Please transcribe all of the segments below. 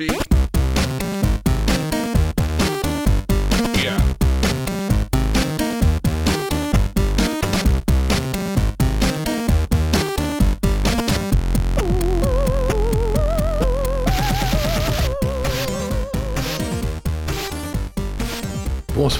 cheek.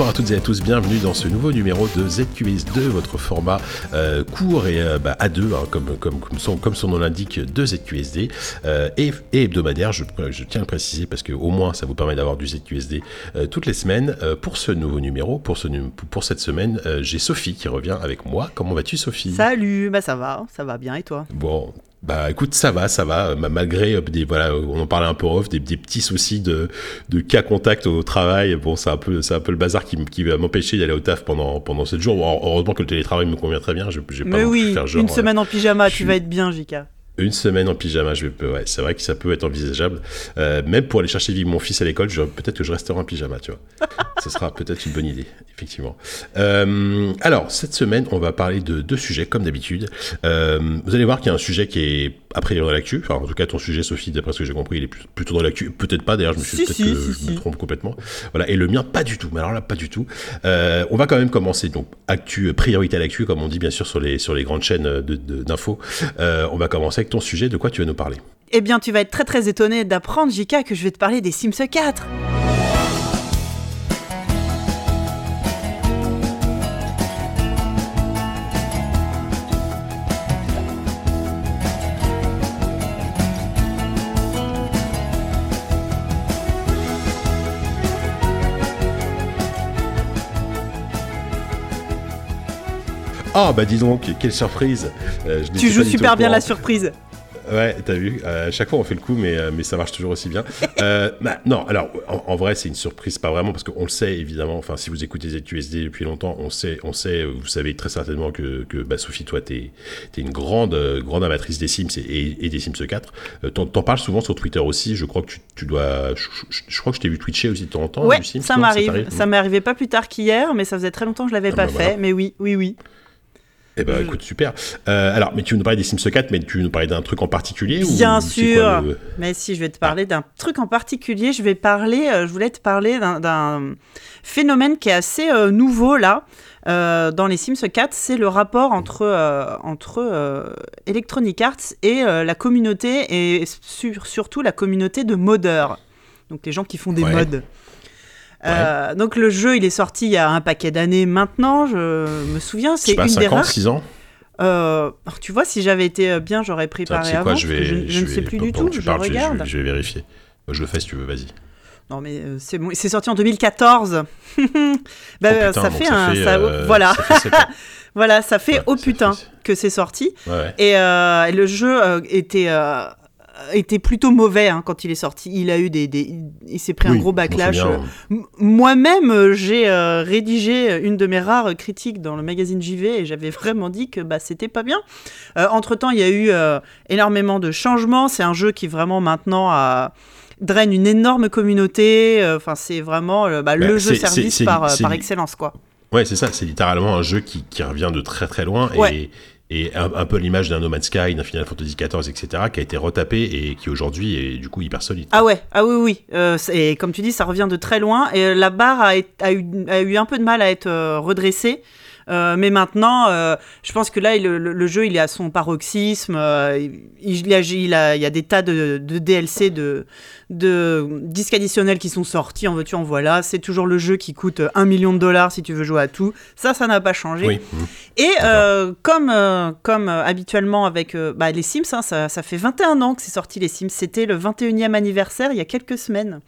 Bonsoir à toutes et à tous, bienvenue dans ce nouveau numéro de ZQS2, votre format euh, court et euh, bah, à deux, hein, comme, comme, comme, son, comme son nom l'indique, de ZQSD, euh, et, et hebdomadaire, je, je tiens à le préciser parce que au moins ça vous permet d'avoir du ZQSD toutes les semaines. Pour ce nouveau numéro, pour, ce, nu- pour cette semaine, j'ai Sophie qui revient avec moi. Comment vas-tu Sophie? Salut, bah ça va, ça va bien et toi? Bon, bah écoute, ça va, ça va, ma- malgré euh, des voilà, on en parlait un peu off, des, des petits soucis de, de cas contact au travail. Bon, c'est un peu, c'est un peu le bazar qui, qui va m'empêcher d'aller au taf pendant pendant 7 jours. Bon, heureusement que le télétravail me convient très bien. Je, j'ai pas Mais plus oui, faire genre, une euh, semaine en pyjama, tu suis- vas être bien, Jika. Une semaine en pyjama, je vais, ouais, c'est vrai que ça peut être envisageable. Euh, même pour aller chercher vivre mon fils à l'école, peut-être que je resterai en pyjama, tu vois. Ce sera peut-être une bonne idée, effectivement. Euh, alors, cette semaine, on va parler de deux sujets, comme d'habitude. Euh, vous allez voir qu'il y a un sujet qui est a priori dans l'actu. Enfin, en tout cas, ton sujet, Sophie, d'après ce que j'ai compris, il est plutôt dans l'actu. Peut-être pas, d'ailleurs, je me suis Si, peut-être si, que si, je me trompe complètement. Voilà, et le mien, pas du tout. Mais alors là, pas du tout. Euh, on va quand même commencer. Donc, actu, priorité à l'actu, comme on dit bien sûr sur les, sur les grandes chaînes d'infos. Euh, on va commencer avec ton sujet. De quoi tu vas nous parler? Eh bien, tu vas être très très étonné d'apprendre, Jika, que je vais te parler des Sims 4. Ah bah dis donc, quelle surprise Euh, je Tu joues super bien la surprise. Ouais, t'as vu, euh, à chaque fois on fait le coup, mais, euh, mais ça marche toujours aussi bien. Euh, bah, non, alors en, en vrai c'est une surprise, pas vraiment, parce qu'on le sait évidemment, enfin si vous écoutez ZQSD depuis longtemps, on sait, on sait, vous savez très certainement que, que bah, Sophie, toi t'es es une grande, grande amatrice des Sims et, des Sims 4. Euh, T'en parles souvent sur Twitter aussi, je crois que tu, tu dois, je, je- je crois que je t'ai vu twitcher aussi de temps en temps ouais, du Sims. ça m'arrive. Ça m'est arrivé pas plus tard qu'hier, mais ça faisait très longtemps que je l'avais Ah pas bah fait. voilà. Mais oui, oui, oui. Eh ben Je- écoute, super. Euh, alors, mais tu nous parlais des Sims 4, mais tu nous parlais d'un truc en particulier ou Bien quoi sûr. le- Mais si, je vais te parler d'un truc en particulier. Je vais parler, euh, je voulais te parler d'un- phénomène qui est assez euh, nouveau là. dans les Sims 4, c'est le rapport entre, entre Electronic Arts et la communauté, et sur- surtout la communauté de modeurs. Donc les gens qui font des Ouais. mods. Euh, donc le jeu, il est sorti il y a un paquet d'années maintenant, je me souviens, c'est une 5 des ans, rares 6 ans euh, tu vois, si j'avais été euh, bien, j'aurais préparé avant. quoi, je vais. je, je ne vais- sais plus du tout. Je parles, regarde. Je, vais, vérifier. Je le fais si tu veux, vas-y. Non, mais c'est bon, c'est sorti en 2014. bah, Oh, putain, ça fait un. ça- euh, voilà, ça fait voilà, ça fait Ouais, putain fait- que c'est sorti. Ouais, ouais. Et, euh, le jeu était. Euh, était plutôt mauvais hein, quand il est sorti. Il a eu des, des- il s'est pris Oui, un gros backlash. M- Moi-même, euh, j'ai euh, rédigé une de mes rares critiques dans le magazine JV et j'avais vraiment dit que bah, c'était pas bien. Euh, Entre-temps, il y a eu euh, énormément de changements. C'est un jeu qui vraiment maintenant a- draine une énorme communauté. Euh, Enfin, c'est vraiment euh, bah, Bah, le jeu service par, euh, par excellence, quoi. Ouais, c'est ça. C'est littéralement un jeu qui, qui revient de très très loin Ouais. et, et un, peu l'image d'un No Man's Sky, d'un Final Fantasy XIV, etc., qui a été retapé et qui aujourd'hui est du coup hyper solide. Ah ouais, ah oui, oui. Euh, et comme tu dis, ça revient de très loin. Et la barre a eu un peu de mal à être euh, redressée. Euh, mais maintenant, euh, je pense que là, il- le, le jeu, il est à son paroxysme. euh, il, il y a, il a- il y a des tas de, de DLC, de, de disques additionnels qui sont sortis, en veux-tu, en voilà. C'est toujours le jeu qui coûte 1 million de dollars si tu veux jouer à tout. Ça, ça n'a pas changé. Oui. mmh. Et euh, comme, euh, comme habituellement avec euh, bah, les Sims, hein, ça, ça fait 21 ans que c'est sorti les Sims. C'était le 21e anniversaire il y a quelques semaines.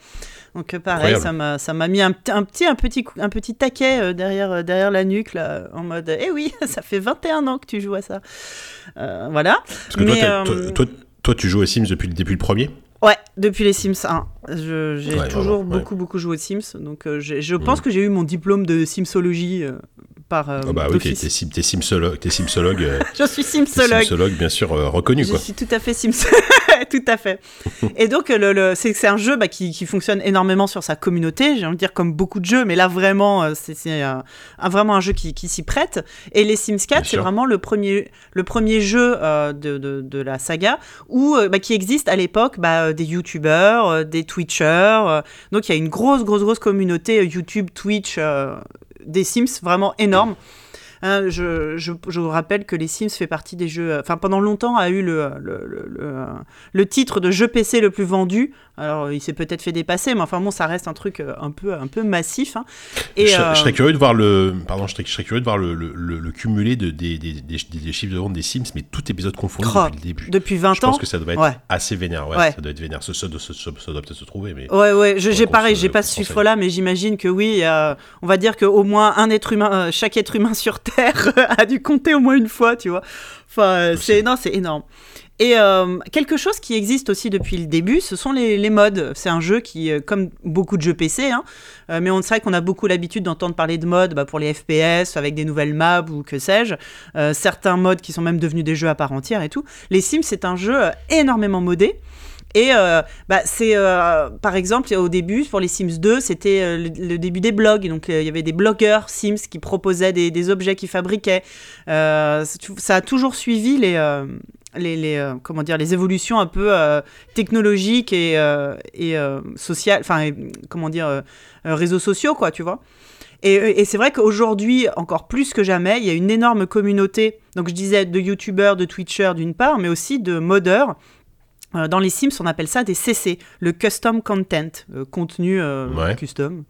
Donc euh, pareil, Incroyable. ça m'a, mis un, un petit, un petit, un petit taquet euh, derrière, euh, derrière la nuque, là, en mode Eh oui, ça fait 21 ans que tu joues à ça. Euh, voilà. Parce que Mais, toi, toi, toi, toi, tu joues aux Sims depuis, depuis le premier? Ouais, depuis les Sims 1. J'ai Ouais, toujours ouais. beaucoup, beaucoup joué aux Sims. Donc euh, je pense Mhm. que j'ai eu mon diplôme de Simsologie euh, par euh, Ah bah oui, t'es sim- simsologue, simsologue, euh, Je suis Simsologue. simsologue, bien sûr reconnu Je quoi. suis tout à fait Sims. tout à fait. Et donc, le, le- c'est c'est un jeu bah, qui, qui fonctionne énormément sur sa communauté, j'ai envie de dire comme beaucoup de jeux, mais là vraiment, c'est vraiment un jeu qui, qui s'y prête. Et les Sims 4, Bien c'est vraiment le premier, le premier jeu de, de, de la saga où, bah, qui existe à l'époque bah, des youtubeurs, des Twitchers. euh, donc il y a une grosse, grosse, grosse communauté euh, YouTube, Twitch euh, des Sims, vraiment énorme. Hein, je, je, je vous rappelle que les Sims fait partie des jeux. euh, Enfin, pendant longtemps, a eu le, le, le, le, euh, le titre de jeu PC le plus vendu. Alors, il s'est peut-être fait dépasser, mais enfin bon, ça reste un truc euh, un peu, un peu massif. hein. Et, je, serais- euh, je serais curieux de voir le, pardon, je serais, je serais curieux de voir le, cumulé de, des, des, des, des chiffres de vente des Sims, mais tout épisode confondu Oh, depuis le début. depuis 20 je ans. pense que ça doit être Ouais. assez vénère, ouais, Ouais. Ça doit être vénère. Ça, ça doit- ça- ça- ça doit peut-être se trouver, mais. Ouais, ouais, je- j'ai pareil, j'ai pas ce chiffre-là, mais j'imagine que oui, a- on va dire qu'au moins un être humain, euh, chaque être humain sur Terre a dû compter au moins une fois, tu vois. Enfin, euh, c'est non, c'est énorme. Et euh, quelque chose qui existe aussi depuis le début, ce sont les, les mods. C'est un jeu qui, euh, comme beaucoup de jeux PC, hein, euh, mais on sait qu'on a beaucoup l'habitude d'entendre parler de mods bah, pour les FPS, avec des nouvelles maps ou que sais-je. Euh, certains mods qui sont même devenus des jeux à part entière et tout. Les Sims, c'est un jeu énormément modé. Et euh, bah, c'est euh, par exemple au début pour les Sims 2, c'était euh, le, début des blogs. Donc il y avait des blogueurs Sims qui proposaient des, objets qu'ils fabriquaient. Ça- a toujours suivi les les, comment dire les évolutions un peu technologiques et et sociales. Enfin comment dire réseaux sociaux quoi, tu vois. Et, et c'est vrai qu'aujourd'hui, encore plus que jamais, il y a une énorme communauté, donc je disais de youtubeurs, de twitchers d'une part, mais aussi de modeurs. Euh, Dans les Sims, on appelle ça des CC, le custom content, euh, contenu euh, Ouais. custom.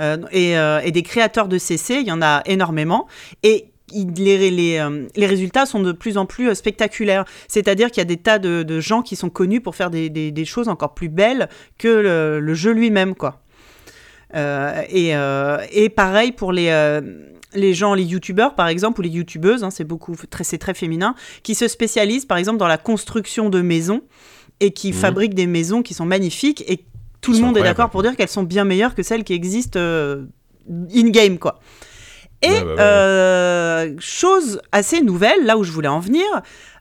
Euh, et, et des créateurs de CC, il y en a énormément. Et il- les, les, les résultats sont de plus en plus spectaculaires. C'est-à-dire qu'il y a des tas de, de gens qui sont connus pour faire des, des- des choses encore plus belles que le, le jeu lui-même, quoi. Et, et pareil pour les, les gens, les youtubeurs par exemple, ou les youtubeuses, hein, c'est beaucoup, c'est très féminin, qui se spécialisent par exemple dans la construction de maisons et qui Mhm. fabriquent des maisons qui sont magnifiques et tout le monde est d'accord pour dire qu'elles sont bien meilleures que celles qui existent euh, in-game, quoi. Et Ouais, bah ouais, ouais. euh, chose assez nouvelle, là où je voulais en venir,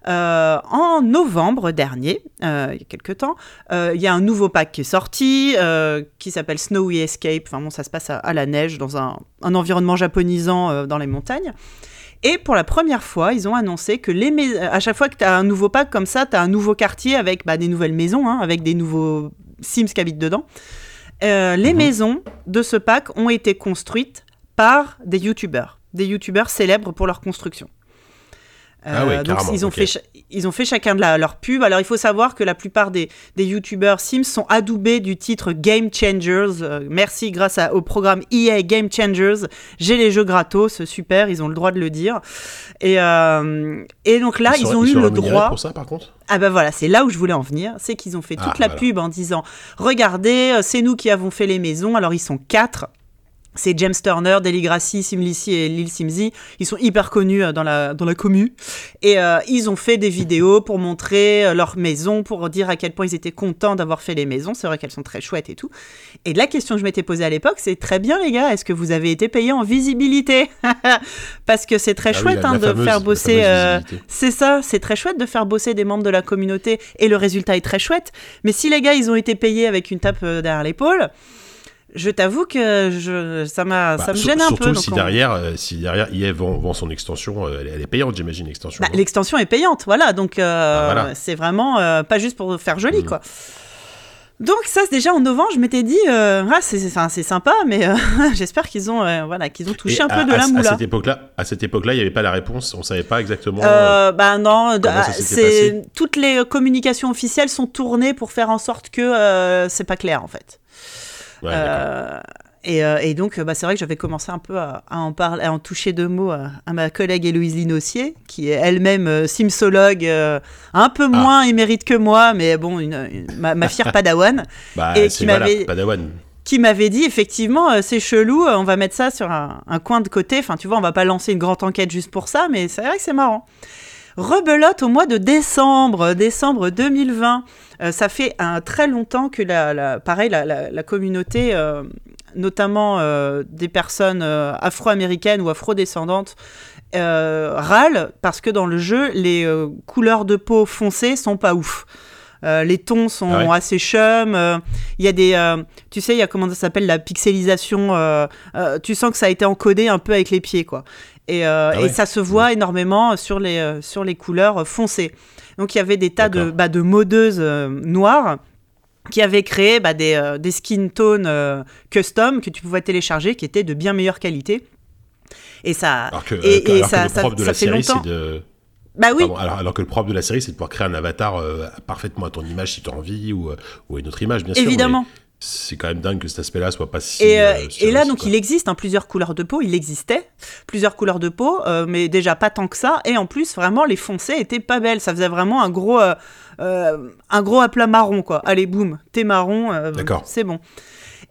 euh, en novembre dernier, euh, il y a quelques temps, il y a un nouveau pack qui est sorti, qui s'appelle Snowy Escape. Enfin bon, ça se passe à, à la neige, dans un, un environnement japonisant dans les montagnes. Et pour la première fois, ils ont annoncé que les mais- à chaque fois que tu as un nouveau pack comme ça, tu as un nouveau quartier avec bah, des nouvelles maisons, hein, avec des nouveaux Sims qui habitent dedans. Euh, les Mhm. maisons de ce pack ont été construites par des youtubeurs, des youtubeurs célèbres pour leur construction. Ah oui, donc ils ont, fait, ils ont fait chacun de la- leur pub. Alors il faut savoir que la plupart des, des youtubeurs Sims sont adoubés du titre Game Changers. Euh, merci grâce à- au programme EA Game Changers. J'ai les jeux gratos, super, ils ont le droit de le dire. Et, euh, et donc là, ils, seraient- ont eu seraient le droit. pour ça, par contre? Ah ben voilà, c'est là où je voulais en venir, c'est qu'ils ont fait toute Ah, la voilà. pub en disant regardez, euh, c'est nous qui avons fait les maisons. Alors ils sont quatre. C'est James Turner, Deli Grassi, Simlici et Lil Simzi. Ils sont hyper connus euh, dans la, dans la commu. Et euh, ils ont fait des vidéos pour montrer euh, leur maison, pour dire à quel point ils étaient contents d'avoir fait les maisons. C'est vrai qu'elles sont très chouettes et tout. Et la question que je m'étais posée à l'époque, c'est très bien les gars, est-ce que vous avez été payés en visibilité? Parce que c'est très Ah oui, chouette la- hein, la de fameuse- faire bosser... euh, c'est ça, c'est très chouette de faire bosser des membres de la communauté et le résultat est très chouette. Mais si les gars, ils ont été payés avec une tape derrière l'épaule, je t'avoue que je, ça, m'a, Bah, ça me gêne un surtout peu. donc si on- derrière, euh, si derrière EA vend, vend son extension, euh, elle, elle est payante, j'imagine, l'extension. Bah, l'extension est payante, voilà. Donc euh, Ah, voilà. c'est vraiment euh, pas juste pour faire joli, Mhm. quoi. Donc ça, déjà en novembre, je m'étais dit, euh, ah, c'est, c'est, c'est sympa, mais euh, j'espère qu'ils ont, euh, voilà, qu'ils ont touché Et un peu à- de à- la À moula. cette époque-là, à cette époque-là, il n'y avait pas la réponse. On savait pas exactement. euh, Euh, bah non, ça c'est passé toutes les communications officielles sont tournées pour faire en sorte que euh, c'est pas clair en fait. Ouais. Euh, et, euh, et donc, euh, bah, c'est vrai que j'avais commencé un peu à, à en parler, à en toucher deux mots à, à ma collègue Héloïse Linossier, qui est elle-même simsologue, un peu Ah. moins émérite que moi, mais bon, une, une- ma, ma fière padawan, Bah, et qui voilà, m'avait- Padawan. qui m'avait dit effectivement, euh, c'est chelou, euh, on va mettre ça sur un, un coin de côté. Enfin, tu vois, on va pas lancer une grande enquête juste pour ça, mais c'est vrai que c'est marrant. Rebelote au mois de décembre, décembre 2020. Euh, ça fait un très longtemps que la, la- pareil, la, la- la communauté, euh, notamment euh, des personnes afro-américaines ou afro-descendantes, râlent parce que dans le jeu, les couleurs de peau foncées sont pas ouf. Euh, les tons sont Ah ouais assez chum. euh, Il y a des, euh, tu sais, il y a comment ça s'appelle la pixelisation. tu sens que ça a été encodé un peu avec les pieds, quoi. Et, euh, Ah et ça se voit énormément sur les, euh, sur les couleurs foncées. Donc il y avait des tas de, bah, de modeuses euh, noires qui avait créé bah, des, euh, des skin tones euh, custom que tu pouvais télécharger qui étaient de bien meilleure qualité. Et ça, Alors que, et, euh, et alors que ça, le ça- propre de ça la fait série, c'est de. Bah oui, Pardon, alors, alors que le propre de la série, c'est de pouvoir créer un avatar euh, parfaitement à ton image si tu as envie ou, euh, ou une autre image, bien sûr. évidemment. mais C'est quand même dingue que cet aspect-là soit pas si. Et, euh, euh, et là, donc, quoi. il existe hein, plusieurs couleurs de peau. Il existait plusieurs couleurs de peau, euh, mais déjà pas tant que ça. Et en plus, vraiment, les foncées étaient pas belles. Ça faisait vraiment un gros, euh, un gros aplat marron, quoi. Allez, boum, t'es marron, c'est bon.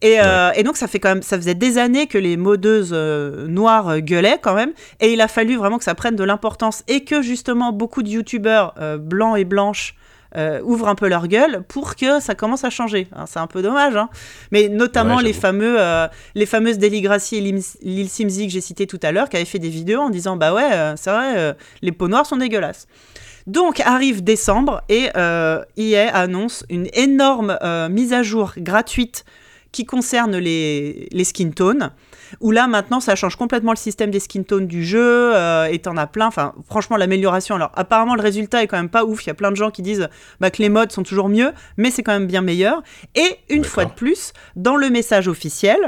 Et, euh, et donc, ça fait quand même, ça faisait des années que les modeuses euh, noires euh, gueulaient quand même. Et il a fallu vraiment que ça prenne de l'importance et que justement beaucoup de youtubeurs blancs et blanches euh, ouvrent un peu leur gueule pour que ça commence à changer. Hein, c'est un peu dommage, hein. mais notamment Ouais, les fameux, euh, les fameuses et Lil Simzi que j'ai citées tout à l'heure, qui avaient fait des vidéos en disant bah ouais, euh, c'est vrai, euh, les peaux noires sont dégueulasses. Donc arrive décembre et euh, EA annonce une énorme mise à jour gratuite qui concerne les, les skin tones, où là maintenant ça change complètement le système des skin tones du jeu, euh, et t'en as plein, enfin franchement l'amélioration, alors apparemment le résultat est quand même pas ouf, il y a plein de gens qui disent bah, que les modes sont toujours mieux, mais c'est quand même bien meilleur, et une fois de plus, dans le message officiel,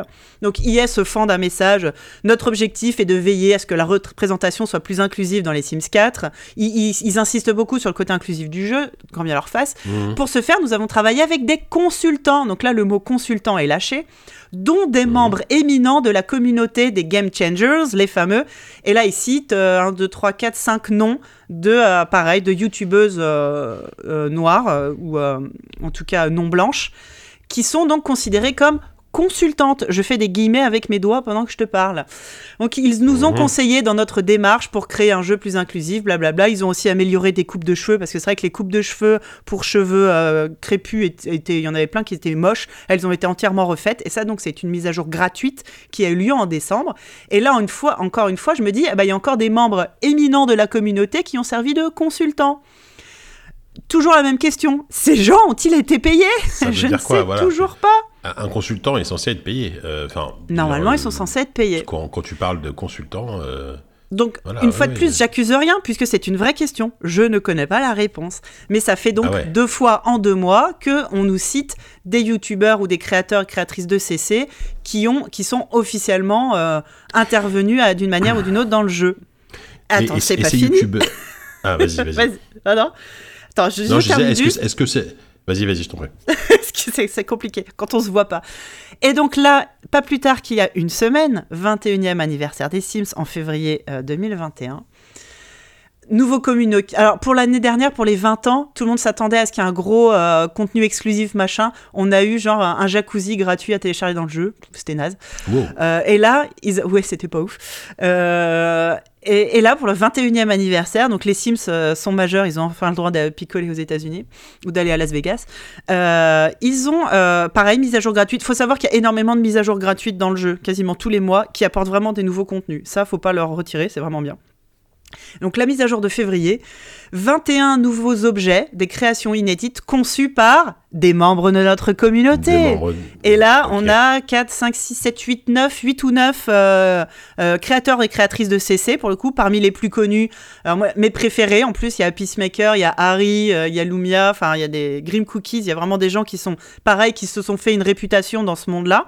donc EA se fend d'un message, notre objectif est de veiller à ce que la représentation soit plus inclusive dans les Sims 4, ils, ils- ils insistent beaucoup sur le côté inclusif du jeu, quand bien leur face, Mhm. pour ce faire, nous avons travaillé avec des consultants. Donc là, le mot consultant est lâché, dont des membres éminents de la communauté des Game Changers, les fameux. Et là, ils citent 1, 2, 3, 4, 5 noms de, euh, pareil, de youtubeuses euh, euh, noires, ou en tout cas non blanches, qui sont donc considérées comme consultantes. Je fais des guillemets avec mes doigts pendant que je te parle. Donc ils nous ont Mhm. conseillé dans notre démarche pour créer un jeu plus inclusif, blablabla. Ils ont aussi amélioré des coupes de cheveux parce que c'est vrai que les coupes de cheveux pour cheveux euh, crépus il y en avait plein qui étaient moches. Elles ont été entièrement refaites et ça donc c'est une mise à jour gratuite qui a eu lieu en décembre. Et là une fois, encore une fois, je me dis, eh ben, il y a encore des membres éminents de la communauté qui ont servi de consultants. Toujours la même question. Ces gens ont-ils été payés? Je ne sais voilà. toujours pas. Un consultant est censé être payé. euh, Enfin. Normalement, ils sont censés être payés. Quand, quand tu parles de consultant. euh, Donc, Voilà, une fois de plus, j'accuse rien, puisque c'est une vraie question. Je ne connais pas la réponse. Mais ça fait donc Ah ouais. deux fois en deux mois que on nous cite des youtubeurs ou des créateurs et créatrices de CC qui, ont, qui sont officiellement euh, intervenus d'une manière ou d'une autre dans le jeu. Attends, c'est pas fini. Ah, vas-y, vas-y. Ah non. Attends, je, Non, je je que c'est- est-ce que c'est. Vas-y, vas-y, je t'en prie. c'est compliqué quand on se voit pas. Et donc là, pas plus tard qu'il y a une semaine, 21e anniversaire des Sims en février euh, 2021. Nouveau communiqué. Alors pour l'année dernière, pour les 20 ans, tout le monde s'attendait à ce qu'il y ait un gros euh, contenu exclusif machin. On a eu genre un, un jacuzzi gratuit à télécharger dans le jeu. C'était naze. Wow. Euh, et là, ils... ouais, c'était pas ouf. Euh, et, là, pour le 21e anniversaire, donc les Sims euh, sont majeurs, ils ont enfin le droit de picoler aux États-Unis ou d'aller à Las Vegas. Euh, ils ont, euh, pareil, mise à jour gratuite. Il faut savoir qu'il y a énormément de mises à jour gratuites dans le jeu, quasiment tous les mois, qui apportent vraiment des nouveaux contenus. Ça, faut pas leur retirer, c'est vraiment bien. Donc la mise à jour de février, 21 nouveaux objets, des créations inédites conçues par des membres de notre communauté. Et là, Ok. on a 4, 5, 6, 7, 8, 9, 8 ou 9 euh, euh, créateurs et créatrices de CC, pour le coup, parmi les plus connus. Alors, moi, mes préférés, en plus, il y a Peacemaker, il y a Harry, euh, il y a Lumia, enfin, il y a des Grim Cookies, il y a vraiment des gens qui sont, pareil, qui se sont fait une réputation dans ce monde-là,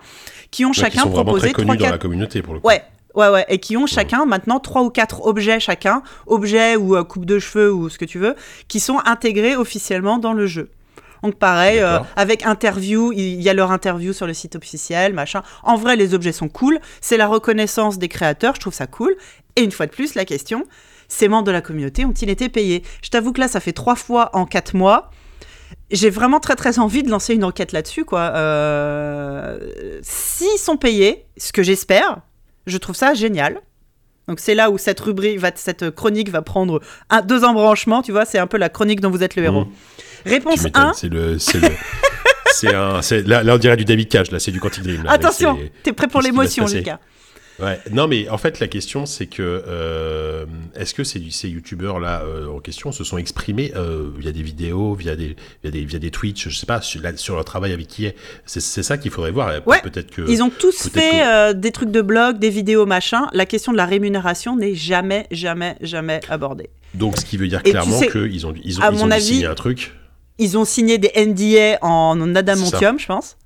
qui ont Ouais, qui chacun sont vraiment proposé très connus 3, dans 4... la communauté pour le coup. Ouais, ouais, ouais, et qui ont chacun maintenant trois ou quatre objets chacun, objets ou euh, coupe de cheveux ou ce que tu veux, qui sont intégrés officiellement dans le jeu. Donc pareil, euh, avec interview, il y a leur interview sur le site officiel, machin. En vrai, les objets sont cool, c'est la reconnaissance des créateurs, je trouve ça cool. Et une fois de plus, la question, ces membres de la communauté ont-ils été payés? Je t'avoue que là, ça fait trois fois en quatre mois. J'ai vraiment très très envie de lancer une enquête là-dessus, quoi. Euh, S'ils sont payés, ce que j'espère, je trouve ça génial. Donc c'est là où cette rubrique, va, cette chronique va prendre un, deux embranchements, tu vois, c'est un peu la chronique dont vous êtes le héros. Mhm. Réponse Tu m'étonnes, 1, C'est le. C'est le... c'est un. Là, là, on dirait du David Cage, là, c'est du Quantic Dream. là, attention, t'es prêt pour l'émotion, Lucas. Ouais. Non, mais en fait, la question, c'est que euh, est-ce que ces, ces youtubeurs là euh, en question se sont exprimés euh, via des vidéos, via des, via des, via des Twitch, je sais pas, sur, la- sur leur travail avec qui est C'est ça qu'il faudrait voir. Ouais. Peut-être que. Ils ont tous fait que- des trucs de blog, des vidéos, machin. La question de la rémunération n'est jamais, jamais, jamais abordée. Donc, ce qui veut dire Et tu clairement sais, qu'ils ont, ils ont, à ils mon ont dû avis, signer un truc. ils ont signé des NDA en adamantium, je pense.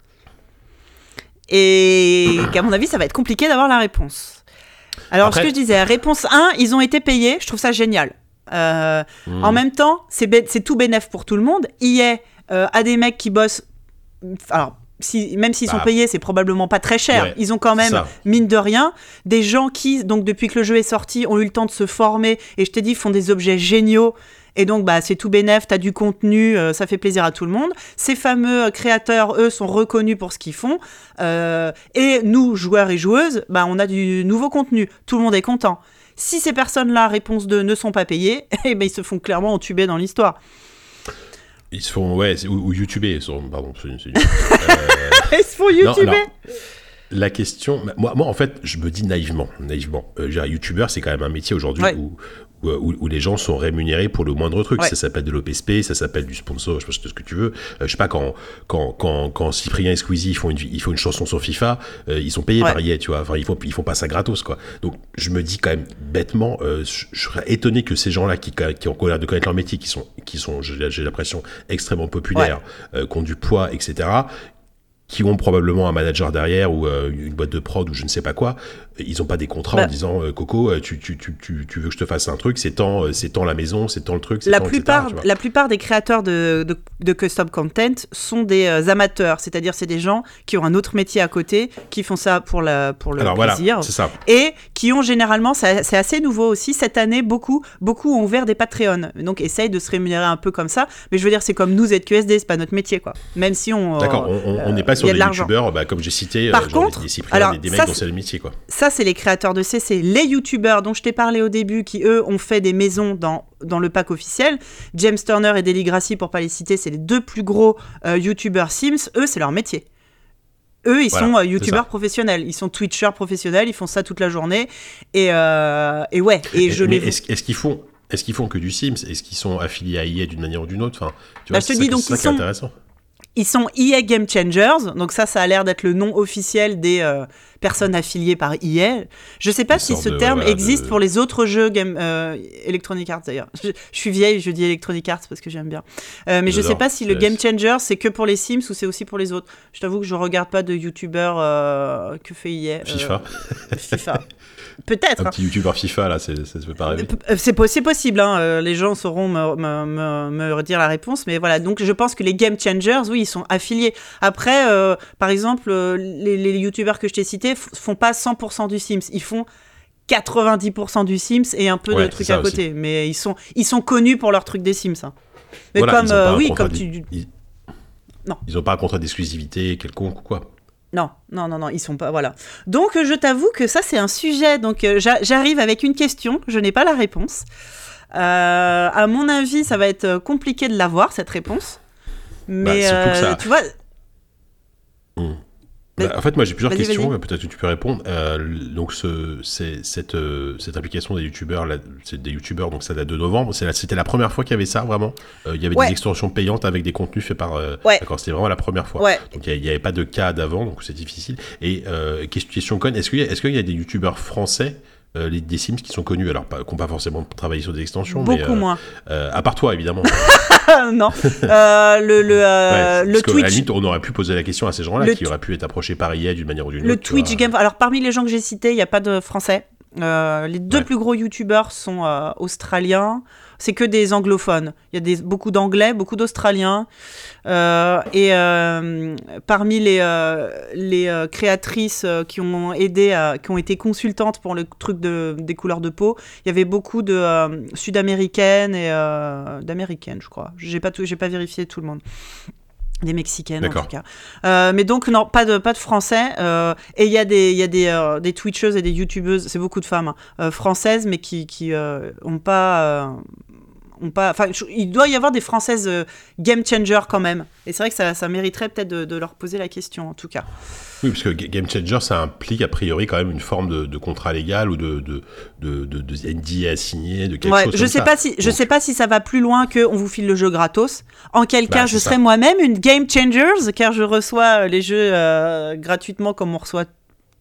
Et qu'à mon avis, ça va être compliqué d'avoir la réponse. Alors, Après- ce que je disais, réponse 1, ils ont été payés. Je trouve ça génial. Euh, Hmm. En même temps, c'est tout bénef pour tout le monde. EA euh, a des mecs qui bossent. Alors, si, même s'ils sont Bah. payés, c'est probablement pas très cher. Ouais, Ils ont quand même, ça. mine de rien, des gens qui, donc depuis que le jeu est sorti, ont eu le temps de se former. Et je t'ai dit, font des objets géniaux. Et donc, bah, c'est tout bénef, t'as du contenu, euh, ça fait plaisir à tout le monde. Ces fameux euh, créateurs, eux, sont reconnus pour ce qu'ils font. Euh, et nous, joueurs et joueuses, bah, on a du nouveau contenu. Tout le monde est content. Si ces personnes-là, réponse 2, ne sont pas payées, eh ben, ils se font clairement entuber dans l'histoire. Ils se font, ouais, ou, ou YouTuber, sur- pardon. c'est- c'est- euh, Ils se font non, youtuber alors, la question, moi, moi, en fait, je me dis naïvement, naïvement, euh, YouTuber, c'est quand même un métier aujourd'hui Ouais. où, où, où- les gens sont rémunérés pour le moindre truc. Ouais. Ça s'appelle de l'OPSP, ça s'appelle du sponsor, je sais pas ce que tu veux. Euh, je sais pas, quand, quand, quand, quand Cyprien et Squeezie ils font une, ils font une chanson sur FIFA, euh, ils sont payés Ouais. par EA, tu vois. Enfin, ils font, ils font pas ça gratos, quoi. Donc, je me dis quand même bêtement, euh, je, je serais étonné que ces gens-là qui, qui ont l'air de connaître leur métier, qui sont, qui sont j'ai l'impression, extrêmement populaires, euh, qui ont du poids, etc., qui ont probablement un manager derrière ou euh, une boîte de prod ou je ne sais pas quoi, ils ont pas des contrats Bah. en disant euh, Coco, euh, tu, tu, tu, tu, tu veux que je te fasse un truc, c'est tant, euh, c'est tant la maison, c'est tant le truc, la tant, plupart, etc., la plupart des créateurs de, de, de custom content sont des euh, amateurs, c'est-à-dire c'est des gens qui ont un autre métier à côté, qui font ça pour, la, pour le Alors plaisir. c'est ça. et qui ont généralement, c'est assez nouveau aussi, cette année, beaucoup, beaucoup ont ouvert des Patreon. Donc essaye de se rémunérer un peu comme ça. Mais je veux dire, c'est comme nous, ZQSD, c'est pas notre métier, quoi. Même si on. D'accord, on- n'est pas sur des youtubeurs, bah, comme j'ai cité, Par genre contre, des, des Cypriens, alors, des, des ça, mecs dont c'est- c'est le métier, quoi. Ça, c'est les créateurs de CC. Les youtubeurs dont je t'ai parlé au début, qui eux ont fait des maisons dans, dans le pack officiel. James Turner et Deli Grassi, pour pas les citer, c'est les deux plus gros euh, youtubeurs Sims. Eux, c'est leur métier. Eux, ils Voilà, sont euh, youtubeurs ça. professionnels. Ils sont twitchers professionnels. Ils font ça toute la journée. Et, euh, et ouais, et je Mais les. est-ce qu'ils font est-ce qu'ils font que du Sims? Est-ce qu'ils sont affiliés à EA d'une manière ou d'une autre? Enfin, tu Bah, je te dis ça- donc, ça ils est sont- intéressant. Ils sont EA Game Changers, donc ça, ça a l'air d'être le nom officiel des euh, personnes affiliées par EA. Je sais pas si ce de, terme voilà, existe de- pour les autres jeux game, euh, Electronic Arts d'ailleurs. Je, je suis vieille, je dis Electronic Arts parce que j'aime bien. Euh, mais je sais J'adore, pas si le Game. Changer c'est que pour les Sims ou c'est aussi pour les autres. Je t'avoue que je regarde pas de YouTubeurs euh, que fait EA. FIFA. FIFA. Peut-être. Un hein. petit youtubeur FIFA, là, c'est- ça se fait pas rêver. C'est po- c'est possible, hein, les gens sauront me, me, me, me redire la réponse, mais voilà, donc je pense que les Game Changers, oui, ils sont affiliés. Après, par exemple, les, les youtubeurs que je t'ai cités font pas 100% du Sims, ils font 90% du Sims et un peu de trucs à côté, mais ils sont, ils sont connus pour leur truc des Sims. hein. Mais Voilà, comme, ils euh, un oui, contrat comme d'é- tu... Ils... Non. Ils ont pas un contrat d'exclusivité quelconque ou quoi? Non, non, non, non, ils sont pas. Voilà. Donc, je t'avoue que ça, c'est un sujet. Donc, euh, j'a- j'arrive avec une question. Je n'ai pas la réponse. Euh, à mon avis, ça va être euh, compliqué de l'avoir, cette réponse. Mais Bah, euh, ça- tu vois, Bah, en fait, moi j'ai plusieurs questions, peut-être que tu peux répondre. Euh, donc, ce, c'est, cette, euh, cette application des youtubeurs, c'est des youtubeurs, donc ça date de novembre. La- c'était la première fois qu'il y avait ça, vraiment? Euh, il y avait Ouais. des extensions payantes avec des contenus faits par. euh, Ouais. D'accord, c'était vraiment la première fois. ouais. Donc, il n'y avait pas de cas d'avant, donc c'est difficile. Et euh, question, conne, est-ce qu'il y, a- est-ce qu'il y a des youtubeurs français euh, les, des Sims qui sont connus, alors pas, qui n'ont pas forcément travaillé sur des extensions, mais Beaucoup euh, moins. euh, à part toi évidemment. non. Euh, le le, Ouais, le Twitch. limite, on aurait pu poser la question à ces gens-là Le qui auraient pu être approchés par IA d'une manière ou d'une Le autre. tu Twitch. Game. Alors, parmi les gens que j'ai cités, il n'y a pas de français. Les deux Ouais. plus gros youtubeurs sont australiens. C'est que des anglophones. Il y a beaucoup d'anglais, beaucoup d'australiens. Euh, et euh, parmi les, euh, créatrices qui ont aidé, qui ont été consultantes pour le truc de, des couleurs de peau, il y avait beaucoup de sud-américaines et d'américaines, je crois. J'ai pas, pas vérifié tout le monde. Des mexicaines en tout cas. Euh, mais donc non, pas de pas de français. euh, et il y a des il y a des, euh, des twitcheuses et des youtubeuses, c'est beaucoup de femmes hein, françaises, mais qui qui ont pas ont pas. Enfin, il doit y avoir des françaises euh, game changer quand même. Et c'est vrai que ça, ça mériterait peut-être de, de leur poser la question en tout cas. Oui, parce que Ga- Game Changer, ça implique a priori quand même une forme de, de contrat légal ou de, de, de, de, NDA à signer, de quelque Ouais, chose je comme sais ça. pas si je sais pas si ça va plus loin que on vous file le jeu gratos. En quel Bah, cas, je serai moi-même une game changers car je reçois euh, les jeux euh, gratuitement comme on reçoit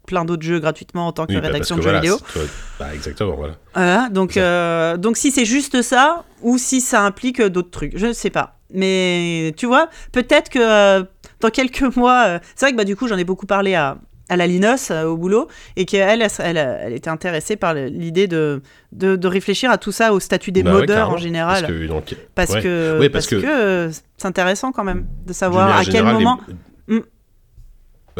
plein d'autres jeux gratuitement en tant que Oui, bah, rédaction de jeux voilà, vidéo. toi- bah, exactement, voilà. Voilà, donc, euh, donc si c'est juste ça, ou si ça implique euh, d'autres trucs, je ne sais pas. Mais tu vois, peut-être que euh, dans quelques mois, euh, c'est vrai que bah, du coup, j'en ai beaucoup parlé à, à la Linos au boulot et qu'elle, elle, elle, elle était intéressée par l'idée de, de, de réfléchir à tout ça, au statut des Bah modeurs en général. Parce que, donc, Parce ouais. que, Ouais, parce parce que, que- c'est intéressant quand même de savoir à quel les- moment. Mm.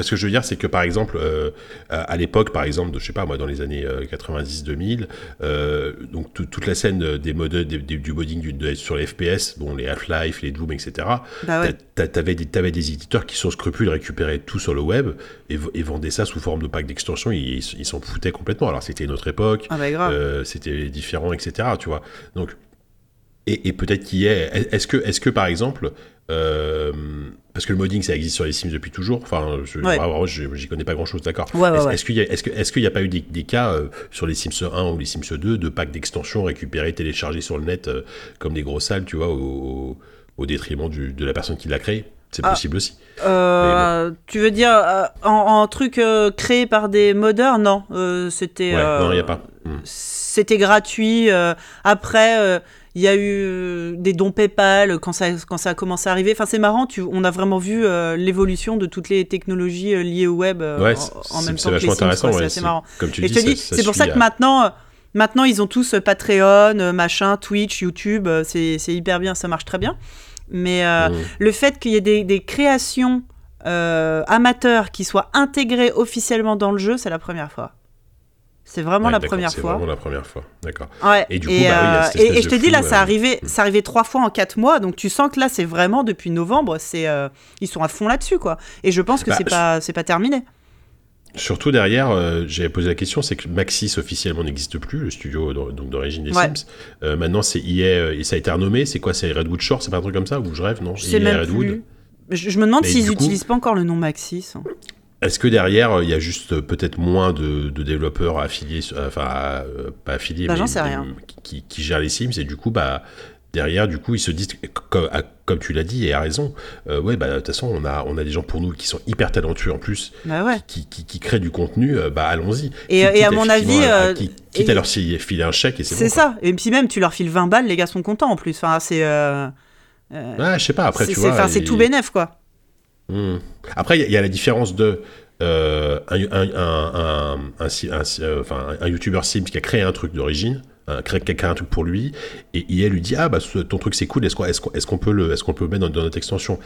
Ce que je veux dire, c'est que par exemple, euh, à à l'époque, par exemple, de, je sais pas moi, dans les années euh, 90-2000, euh, donc tout- toute la scène des modèles des- des- du modding du- de- sur les FPS, bon, les Half-Life, les Doom, etc. Bah ouais. T'avais des, t'avais des éditeurs qui, sans scrupule, récupéraient tout sur le web et, vendaient ça sous forme de pack d'extension. Ils s'en foutaient complètement. Alors c'était une autre époque, Ah bah euh, c'était différent, etc. Tu vois. Donc, et, et peut-être qu'il y ait. Est-ce que, est-ce que par exemple, euh, parce que le modding ça existe sur les Sims depuis toujours. Enfin, je, Ouais. j'y connais pas grand-chose, d'accord. Ouais, ouais, est-ce, est-ce qu'il y a, pas eu des, des cas euh, sur les Sims 1 ou les Sims 2 de packs d'extension récupérés, téléchargés sur le net euh, comme des gros salles, tu vois, au, au détriment du- de la personne qui l'a créé? C'est Ah. possible aussi. Euh, Tu veux dire euh, en, en truc euh, créé par des modeurs Non, euh, c'était. Ouais, euh, non, il y a pas. Hmm. C'était gratuit. euh, après, euh, il y a eu euh, des dons PayPal quand ça, quand ça a commencé à arriver. Enfin, c'est marrant. Tu, on a vraiment vu euh, l'évolution de toutes les technologies euh, liées au web euh, Ouais, en, même temps que les Sims, C'est ouais, assez marrant. Comme tu Et dis, je te dis, c'est pour ça que à- maintenant, euh, maintenant ils ont tous euh, Patreon, euh, machin, Twitch, YouTube, euh, c'est hyper bien, ça marche très bien. Mais euh, Hmm. le fait qu'il y ait des, des créations euh, amateurs qui soient intégrées officiellement dans le jeu, c'est la première fois. C'est vraiment Ouais, la première C'est fois. vraiment la première fois. D'accord. Ouais. Et du coup, bah oui, euh, et- et je te dis là, ça euh, arrivait, ça arrivait trois fois en quatre mois, donc tu sens que là, c'est vraiment depuis novembre, c'est euh, ils sont à fond là-dessus quoi. Et je pense que Bah, c'est je- pas, c'est pas terminé. Surtout derrière, euh, j'avais posé la question, c'est que Maxis officiellement n'existe plus, le studio donc d'origine des Ouais. Sims. Maintenant, c'est EA et ça a été renommé. C'est quoi C'est Redwood Shore C'est pas un truc comme ça Ou je rêve Non? Je sais EA même Redwood. plus. Je, je me demande s'ils du coup- utilisent pas encore le nom Maxis. hein. Est-ce que derrière, euh, il y a juste euh, peut-être moins de, de développeurs affiliés, sur- enfin euh, pas affiliés, Bah, mais, sais rien. Qui, qui gèrent les Sims et du coup, bah derrière, du coup, ils se disent, comme, à- comme tu l'as dit et à raison, euh, ouais, bah de toute façon, on a on a des gens pour nous qui sont hyper talentueux en plus, Bah ouais. qui, qui, qui créent du contenu, euh, bah allons-y. Et- à mon avis, à- à- euh, qui- quitte à et- leur filer un chèque et c'est C'est bon, quoi. ça. Et puis même, tu leur files 20 balles, les gars sont contents en plus. Enfin, c'est. euh, euh, Ouais, je sais pas. Après, c'est tu c'est- vois. c'est tout bénef quoi. Hmm. Après, il y a- il y, a la différence de euh, un, un, un, euh, YouTuber Sims qui a créé un truc d'origine, qui a créé un truc pour lui, et IA lui dit ah bah ce- ton truc c'est cool, est-ce qu'on est est qu'on peut le peut le mettre dans, dans notre extension?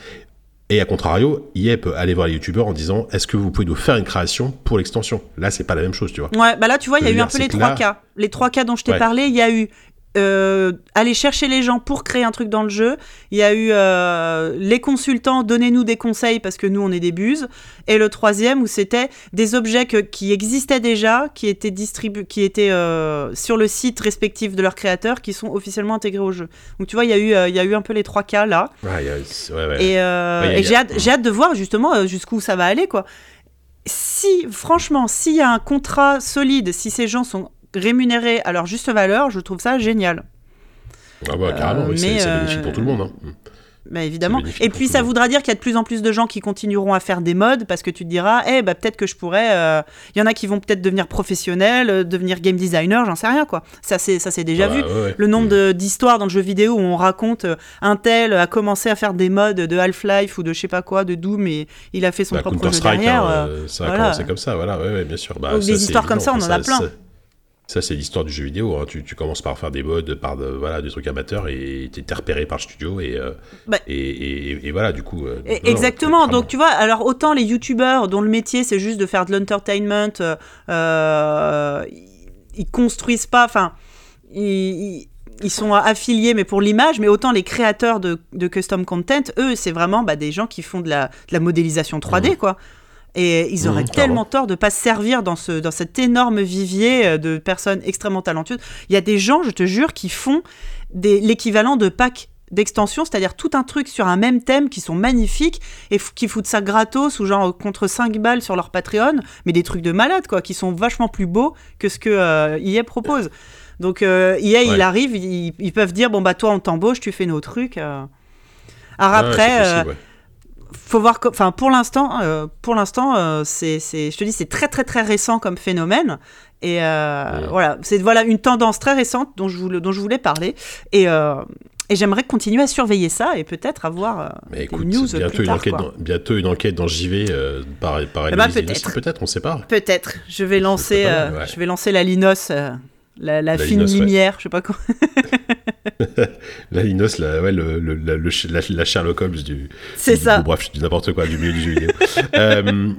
Et à contrario, IA peut aller voir les YouTubeurs en disant est-ce que vous pouvez nous faire une création pour l'extension? Là, c'est pas la même chose, tu vois. Ouais, bah là, tu vois, il y a eu un peu les trois cas. Les trois cas dont je t'ai Ouais. parlé, il y a eu euh, aller chercher les gens pour créer un truc dans le jeu. Il y a eu euh, les consultants, donnez-nous des conseils parce que nous, on est des buses. Et le troisième, où c'était des objets que- qui existaient déjà, qui étaient, distribu qui étaient euh, sur le site respectif de leurs créateurs, qui sont officiellement intégrés au jeu. Donc tu vois, il y, a eu, il y a eu un peu les trois cas là. Ouais, il y a- c'est- ouais, ouais. Et, a- j'ai hâte, hâte de voir justement jusqu'où ça va aller, quoi. Si, franchement, s'il y a un contrat solide, si ces gens sont rémunérés à leur juste valeur, je trouve ça génial. Ah bah, carrément, euh, oui, c'est mais, c'est euh, bénéfique pour tout le monde. hein. Bah, évidemment. Et puis ça voudra dire qu'il y a de plus en plus de gens qui continueront à faire des modes parce que tu te diras, eh bah peut-être que je pourrais. euh, Il y en a qui vont peut-être devenir professionnels, euh, devenir game designer, j'en sais rien quoi. Ça c'est ça c'est déjà Ah vu. bah, ouais, ouais. Le nombre de- d'histoires dans le jeu vidéo où on raconte euh, un tel a commencé à faire des modes de Half-Life ou de je sais pas quoi, de Doom et il a fait son Bah, propre jeu derrière. hein, ça a voilà. commencé comme ça, voilà, ouais, bien sûr. Bah, Donc, ça, des histoires comme ça, on en a plein. Ça, c'est l'histoire du jeu vidéo. hein. Tu, tu commences par faire des modes, par de- voilà, des trucs amateurs et t'es repéré par le studio et, euh, Bah- et, et- et voilà, du coup. euh, Et- non, non, Exactement. Donc tu vois, alors autant les youtubeurs dont le métier c'est juste de faire de l'entertainment, euh, euh, ils- construisent pas, enfin, ils, ils- ils sont affiliés mais pour l'image, mais autant les créateurs de, de custom content, eux, c'est vraiment bah, des gens qui font de la, de la modélisation 3D, quoi. Et ils auraient Mhm, tellement tort de pas se servir dans, ce, dans cet énorme vivier euh, de personnes extrêmement talentueuses. Il y a des gens, je te jure, qui font l'équivalent de packs d'extension, c'est-à-dire tout un truc sur un même thème qui sont magnifiques et qui foutent ça gratos ou genre contre 5 balles sur leur Patreon, mais des trucs de malade quoi, qui sont vachement plus beaux que ce que euh, EA propose. Donc euh, EA, il arrive, ils, ils peuvent dire bon bah toi on t'embauche, tu fais nos trucs. euh. Alors après, c'est possible, ouais. Faut voir enfin pour l'instant euh, pour l'instant euh, c'est je te dis c'est très très très récent comme phénomène et euh, Ouais. voilà c'est voilà une tendance très récente dont je voulais dont je voulais parler et euh, Et j'aimerais continuer à surveiller ça et peut-être avoir euh, Mais des écoute, news bientôt, plus une tard. enquête dans, bientôt une enquête dans JV euh, par, par ben, Héloïse peut-être. Peut-être, on sait pas. Peut-être. Je vais lancer, pas euh, ouais. je vais lancer la Linos, la, la La fine Linos, ouais. lumière, je sais pas quoi. La Linos, la, ouais, le, le- la, Sherlock Holmes du. C'est du- ça. Bref, je dis n'importe quoi du milieu du jeu vidéo. euh,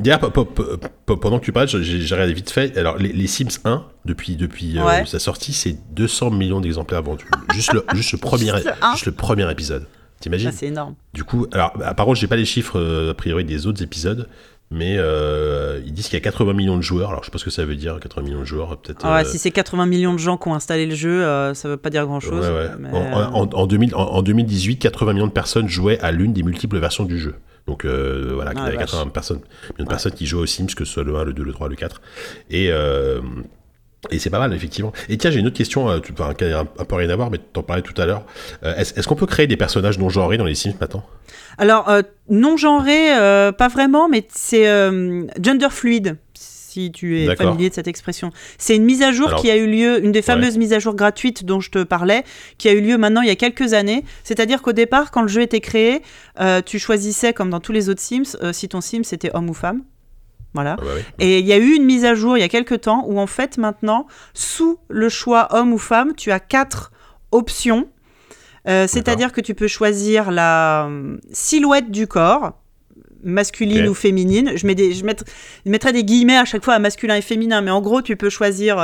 pendant que tu parles, j'ai regardé vite fait. Alors, les, les Sims 1, depuis, depuis euh, sa sortie, c'est 200 millions d'exemplaires vendus. Juste le, juste le premier, Juste le un. juste le premier épisode. T'imagines Ah, c'est énorme. Du coup, alors, par contre, j'ai pas les chiffres euh, a priori des autres épisodes, mais euh, ils disent qu'il y a 80 millions de joueurs. Alors, je sais pas ce que ça veut dire, 80 millions de joueurs, peut-être. Ah ouais, euh, si c'est 80 millions de gens qui ont installé le jeu, euh, ça veut pas dire grand chose. Ouais, ouais. mais, En, euh, en- en 2000 en- en 2018, 80 millions de personnes jouaient à l'une des multiples versions du jeu. Donc euh, voilà, il y Ah, avait vache. 80 personnes, millions de personnes qui jouaient aux Sims, que ce soit le 1, le 2, le 3, le 4. Et, euh, et c'est pas mal, effectivement. Et tiens, j'ai une autre question, euh, tu- enfin, qui a un, un peu rien à voir, mais t'en parlais tout à l'heure. Euh, Est-ce qu'on peut créer des personnages non genrés dans les Sims maintenant? Alors, euh, non genré, euh, pas vraiment, mais c'est gender fluide, si tu es familier de cette expression. C'est une mise à jour Alors- qui a eu lieu, une des fameuses mises à jour gratuites dont je te parlais, qui a eu lieu maintenant il y a quelques années. C'est-à-dire qu'au départ, quand le jeu était créé, tu choisissais, comme dans tous les autres Sims, si ton Sim c'était homme ou femme. Voilà. Ah bah oui. Et il y a eu une mise à jour il y a quelques temps où en fait maintenant, sous le choix homme ou femme, tu as quatre options. Euh, C'est-à-dire que tu peux choisir la euh, silhouette du corps, masculine ou féminine. Je, mets des, je, mettre- je mettrais des guillemets à chaque fois à masculin et féminin, mais en gros, tu peux choisir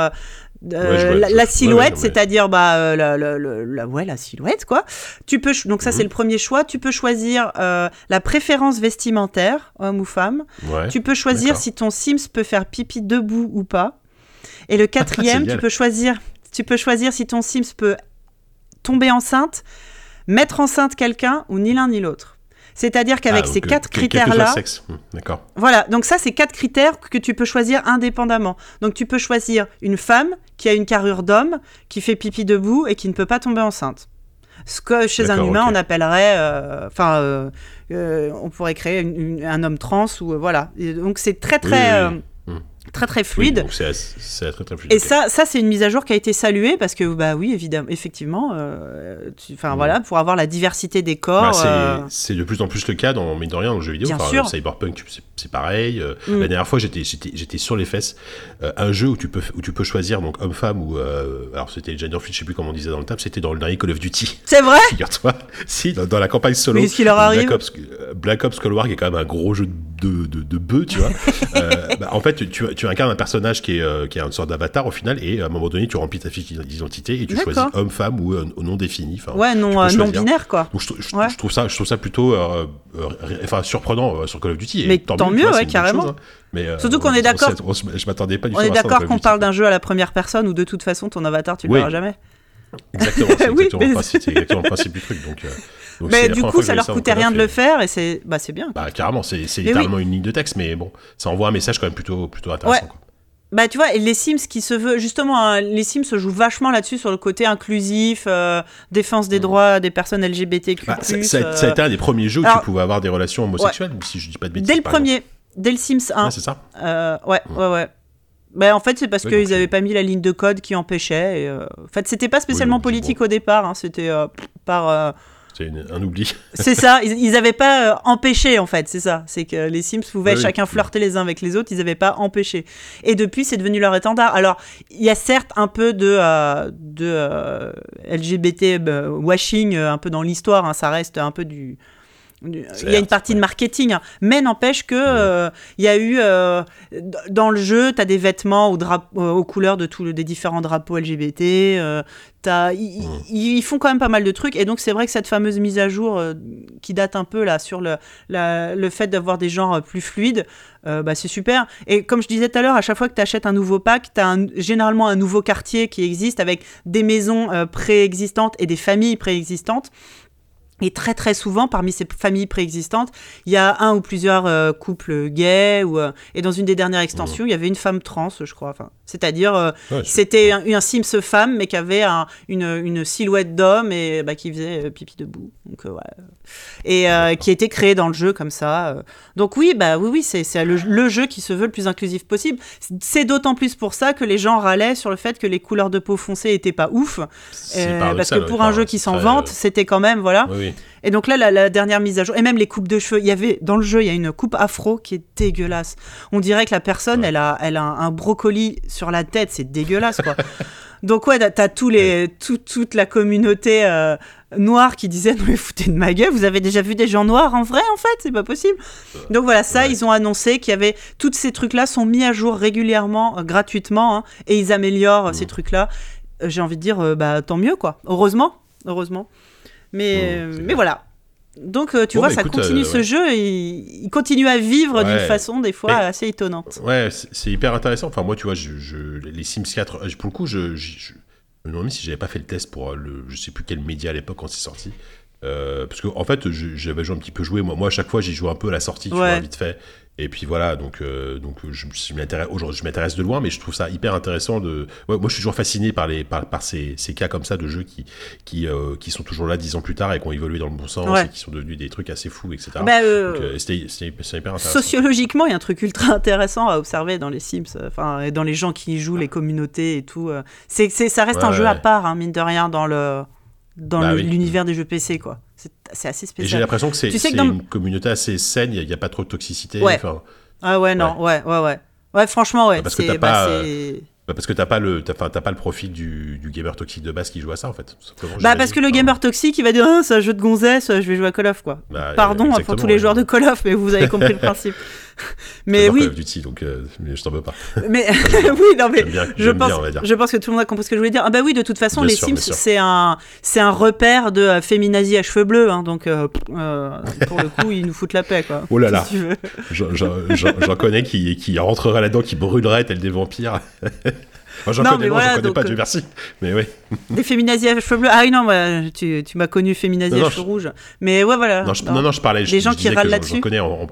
euh, Ouais, la, silhouette, ouais, c'est-à-dire bah, euh, la, la- ouais, la silhouette, quoi. Tu peux, donc ça, Mhm. c'est le premier choix. Tu peux choisir euh, la préférence vestimentaire, homme ou femme. Ouais. Tu peux choisir si ton Sims peut faire pipi debout ou pas. Et le quatrième, tu peux choisir, tu peux choisir si ton Sims peut tomber enceinte, mettre enceinte quelqu'un ou ni l'un ni l'autre. C'est-à-dire qu'avec Ah, ces quatre critères-là, le sexe. Hum, D'accord. voilà, donc ça, c'est quatre critères que tu peux choisir indépendamment. Donc tu peux choisir une femme qui a une carrure d'homme, qui fait pipi debout et qui ne peut pas tomber enceinte. Ce que chez un humain, on appellerait, euh, enfin, euh, euh, on pourrait créer une- une- un homme trans ou voilà. Et donc c'est très très, oui, oui. Très très Oui, fluide. donc c'est c'est très très fluide. Et ça, ça c'est une mise à jour qui a été saluée parce que, bah oui, évidemment, effectivement, euh, enfin Mm. voilà, pour avoir la diversité des Bah, corps. c'est- euh, c'est de plus en plus le cas dans mine de rien dans le jeu vidéo. Bien Enfin, sûr. Cyberpunk, c'est- c'est pareil. Euh, Mm. La dernière fois, j'étais j'étais j'étais sur les fesses. Euh, un jeu où tu peux où tu peux choisir donc homme-femme ou euh, alors c'était gender fluid, je sais plus comment on disait dans le table. C'était dans le dernier Call of Duty. C'est vrai? Figure-toi. si dans, dans la campagne solo. Mais qu'est-ce qui leur Black arrive? Ops, euh, Black Ops Cold War qui est quand même un gros jeu de de, de bœufs, tu vois. Euh, bah, en fait, tu, tu, tu incarnes un personnage qui est euh, qui est une sorte d'avatar au final et à un moment donné, tu remplis ta fiche d'identité et tu choisis homme-femme ou euh, au nom défini. Enfin, Ouais, non, euh, non binaire quoi. donc je, trou- je- Ouais. je trouve ça, je trouve ça plutôt, enfin surprenant sur Call of Duty. Mais tant mieux, vois, ouais, carrément. chose, hein. Mais, Surtout qu'on on- est on d'accord- on je m'attendais pas du On tout est ça dans d'accord qu'on parle d'un jeu à la première personne où de toute façon ton avatar tu le verras jamais. Exactement, c'est Oui, exactement, mais- le principe- c'est exactement le principe du truc. Donc, euh, donc Mais du coup, ça leur coûtait rien de le faire et c'est bah bien. Bah carrément, c'est littéralement une ligne de texte, mais bon, ça envoie un message quand même plutôt, plutôt intéressant. Ouais. quoi. Bah tu vois, et les Sims qui se veut justement, hein, les Sims se jouent vachement là-dessus sur le côté inclusif, euh, défense des droits des personnes LGBTQ+. Bah, ça, euh, ça a été un des premiers jeux où alors- tu pouvais avoir des relations homosexuelles, si je dis pas de bêtises. dès le exemple. premier, dès le Sims 1. Ouais, c'est ça. Euh, ouais, ouais, ouais. Bah, en fait, c'est parce qu'ils n'avaient pas mis la ligne de code qui empêchait. Et, euh, En fait, c'était pas spécialement politique au départ. hein, c'était euh, par. euh, C'est un oubli. C'est ça. Ils, ils avaient pas euh, empêché en fait. C'est ça. C'est que les Sims pouvaient Oui, oui. chacun flirter les uns avec les autres. Ils n'avaient pas empêché. Et depuis, c'est devenu leur étendard. Alors, il y a certes un peu de euh, de euh, LGBT bah, washing un peu dans l'histoire. hein, ça reste un peu du- Il y a une partie de marketing, hein. mais n'empêche que euh, il y a eu euh, dans le jeu, tu as des vêtements aux, euh, couleurs de tous des différents drapeaux LGBT. euh, ils, font quand même pas mal de trucs, et donc c'est vrai que cette fameuse mise à jour euh, qui date un peu là sur le, la- le fait d'avoir des genres plus fluides, euh, bah, c'est super. Et comme je disais tout à l'heure, à chaque fois que tu achètes un nouveau pack, tu as généralement un nouveau quartier qui existe avec des maisons euh, préexistantes et des familles préexistantes. Et très très souvent, parmi ces familles préexistantes, il y a un ou plusieurs euh, couples gays. Ou, euh, et dans une des dernières extensions, il y avait une femme trans, je crois. Enfin, C'est-à-dire, euh, Ouais, c'était un, un Sims femme, mais qui avait un- une, une silhouette d'homme et bah, qui faisait pipi debout. Donc, ouais. Et qui a été créé dans le jeu comme ça. Donc oui, bah oui, oui, c'est le, le jeu qui se veut le plus inclusif possible. C'est d'autant plus pour ça que les gens râlaient sur le fait que les couleurs de peau foncée étaient pas ouf. parce que pour un jeu qui s'en vante, c'était quand même voilà. Oui, oui. Et donc là, la, la dernière mise à jour, et même les coupes de cheveux, il y avait dans le jeu, il y a une coupe afro qui est dégueulasse. On dirait que la personne, Ouais. elle a, elle a un, un brocoli sur la tête, c'est dégueulasse quoi. donc ouais, t'as- tous les, tout- toute la communauté euh, noire qui disait non mais foutez de ma gueule, vous avez déjà vu des gens noirs en vrai en fait, c'est pas possible. Donc voilà, ça, Ouais. ils ont annoncé qu'il y avait tous ces trucs-là sont mis à jour régulièrement, euh, gratuitement, hein, et ils améliorent euh, ces trucs-là. Euh, J'ai envie de dire, euh, bah tant mieux quoi. Heureusement, heureusement. Mais, Mhm, euh, mais voilà. Donc euh, tu Bon, vois, bah, ça écoute, continue euh, ce ouais. jeu, et il, continue à vivre d'une façon des fois Mais- assez étonnante. Ouais, c'est hyper intéressant. Enfin, moi, tu vois, je, je- les Sims 4, euh, pour le coup, je, je, me demande si j'avais pas fait le test pour le, je sais plus quel média à l'époque quand c'est sorti. Euh, parce que en fait, j'avais joué un petit peu joué. Moi, moi, à chaque fois, j'y joue un peu à la sortie, tu Ouais. vois, vite fait. Et puis voilà, donc, euh, donc je, je m'intéresse aujourd'hui, je m'intéresse de loin, mais je trouve ça hyper intéressant de. Ouais, moi, je suis toujours fasciné par les, par, par ces, ces cas comme ça de jeux qui, qui, euh, qui sont toujours là dix ans plus tard et qui ont évolué dans le bon sens Ouais. et qui sont devenus des trucs assez fous, etc. Bah, euh, euh, c'est hyper intéressant. Sociologiquement, il y a un truc ultra intéressant à observer dans les Sims, enfin, et dans les gens qui y jouent, les communautés et tout. C'est, ça reste Ouais, un jeu à part, hein, mine de rien, dans le dans Bah oui. l'univers des jeux PC, quoi. C'est, assez Et j'ai spécial. l'impression que c'est Tu sais que c'est dans- une communauté assez saine, il n'y a, pas trop de toxicité. Ouais. Ah ouais, non, ouais, ouais, ouais. Ouais, franchement, ouais. Parce que t'as bah, pas, euh, bah, parce que t'as pas, le, t'as, t'as pas le profil du, du gamer toxique de base qui joue à ça, en fait. Bah parce que le gamer toxique, il va dire ah, c'est un jeu de gonzesse, je vais jouer à Call of quoi. Bah, Pardon euh, pour tous les joueurs de Call of, mais vous avez compris le principe. mais oui, Call of Duty, donc euh, je t'en veux pas. mais oui, non mais bien, je pense, bien, je que tout le monde a compris ce que je voulais dire. Ah bah oui, de toute façon, Bien les sûr, Sims, c'est un, c'est un repère de euh, féminazie à cheveux bleus, hein, donc euh, pour le coup, ils nous foutent la paix quoi. Oh là là. J'en, j'en connais qui, qui rentreraient là-dedans, qui brûleraient tel des vampires. Moi, j'en Non, connais, mais non, voilà, connais donc, pas, Dieu merci. Mais oui. Des féminazis à cheveux bleus. Ah oui non, bah, tu, tu m'as connu féminazie à cheveux je- rouges. Mais ouais voilà. Non, je, non. je parlais. je- Les gens je qui râlent là-dessus J'en connais en, en-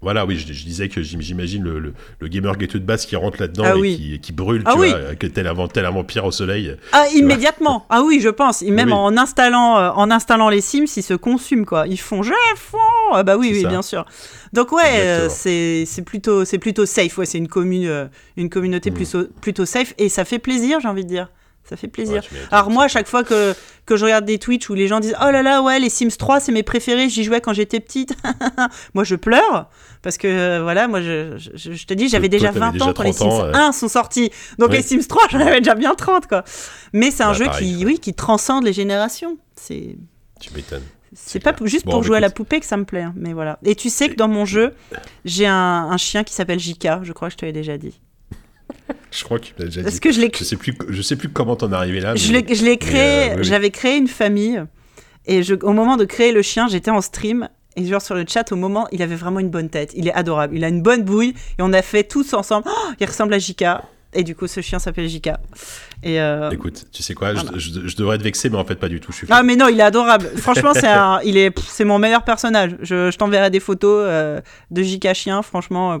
Voilà, oui, je, je disais que j'im- j'imagine le, le, le gamer ghetto de base qui rentre là-dedans Ah et oui. qui, qui brûle, Ah tu oui. vois, que tel un, tel un vampire au soleil. Ah, immédiatement. Ah oui, je pense. Et même Oui. en installant, euh, en installant les Sims, ils se consument quoi. Ils font je fond. Ah bah oui, oui, ça. bien sûr. Donc ouais, euh, c'est plutôt c'est plutôt safe. Ouais, c'est une commune, euh, une communauté Mm. plutôt plutôt safe et ça fait plaisir, j'ai envie de dire. Ça fait plaisir. Ouais. Alors moi, à chaque fois que, que je regarde des Twitch où les gens disent « Oh là là, ouais, les Sims 3, c'est mes préférés, j'y jouais quand j'étais petite. » Moi, je pleure, parce que, euh, voilà, moi, je, je, je te dis, j'avais déjà t'avais 20 déjà ans quand les 30 Sims ans, euh. 1 sont sortis. Donc Oui. les Sims 3, j'en avais déjà bien 30, quoi. Mais c'est un jeu pareil. qui, oui, qui transcende les générations. C'est... Tu m'étonnes. C'est pas juste Bon, pour bah, jouer à la poupée que ça me plaît, hein, mais voilà. Et tu sais que dans mon jeu, j'ai un, un chien qui s'appelle Jika, je crois que je te l'ai déjà dit. Je crois que tu l'as déjà dit. que je Je sais plus, je sais plus comment t'en es arrivé là. Je l'ai créé, euh, oui, j'avais créé une famille et je, au moment de créer le chien, j'étais en stream et genre sur le chat au moment, il avait vraiment une bonne tête, il est adorable, il a une bonne bouille et on a fait tous ensemble, Oh, il ressemble à Jika et du coup ce chien s'appelle Jika. Et euh, Écoute, tu sais quoi, je- Voilà. je, je devrais être vexé, mais en fait pas du tout. Je suis. ah mais non, il est adorable. Franchement, c'est un, il est, c'est mon meilleur personnage. Je, je t'enverrai des photos euh, de Jika chien. Franchement,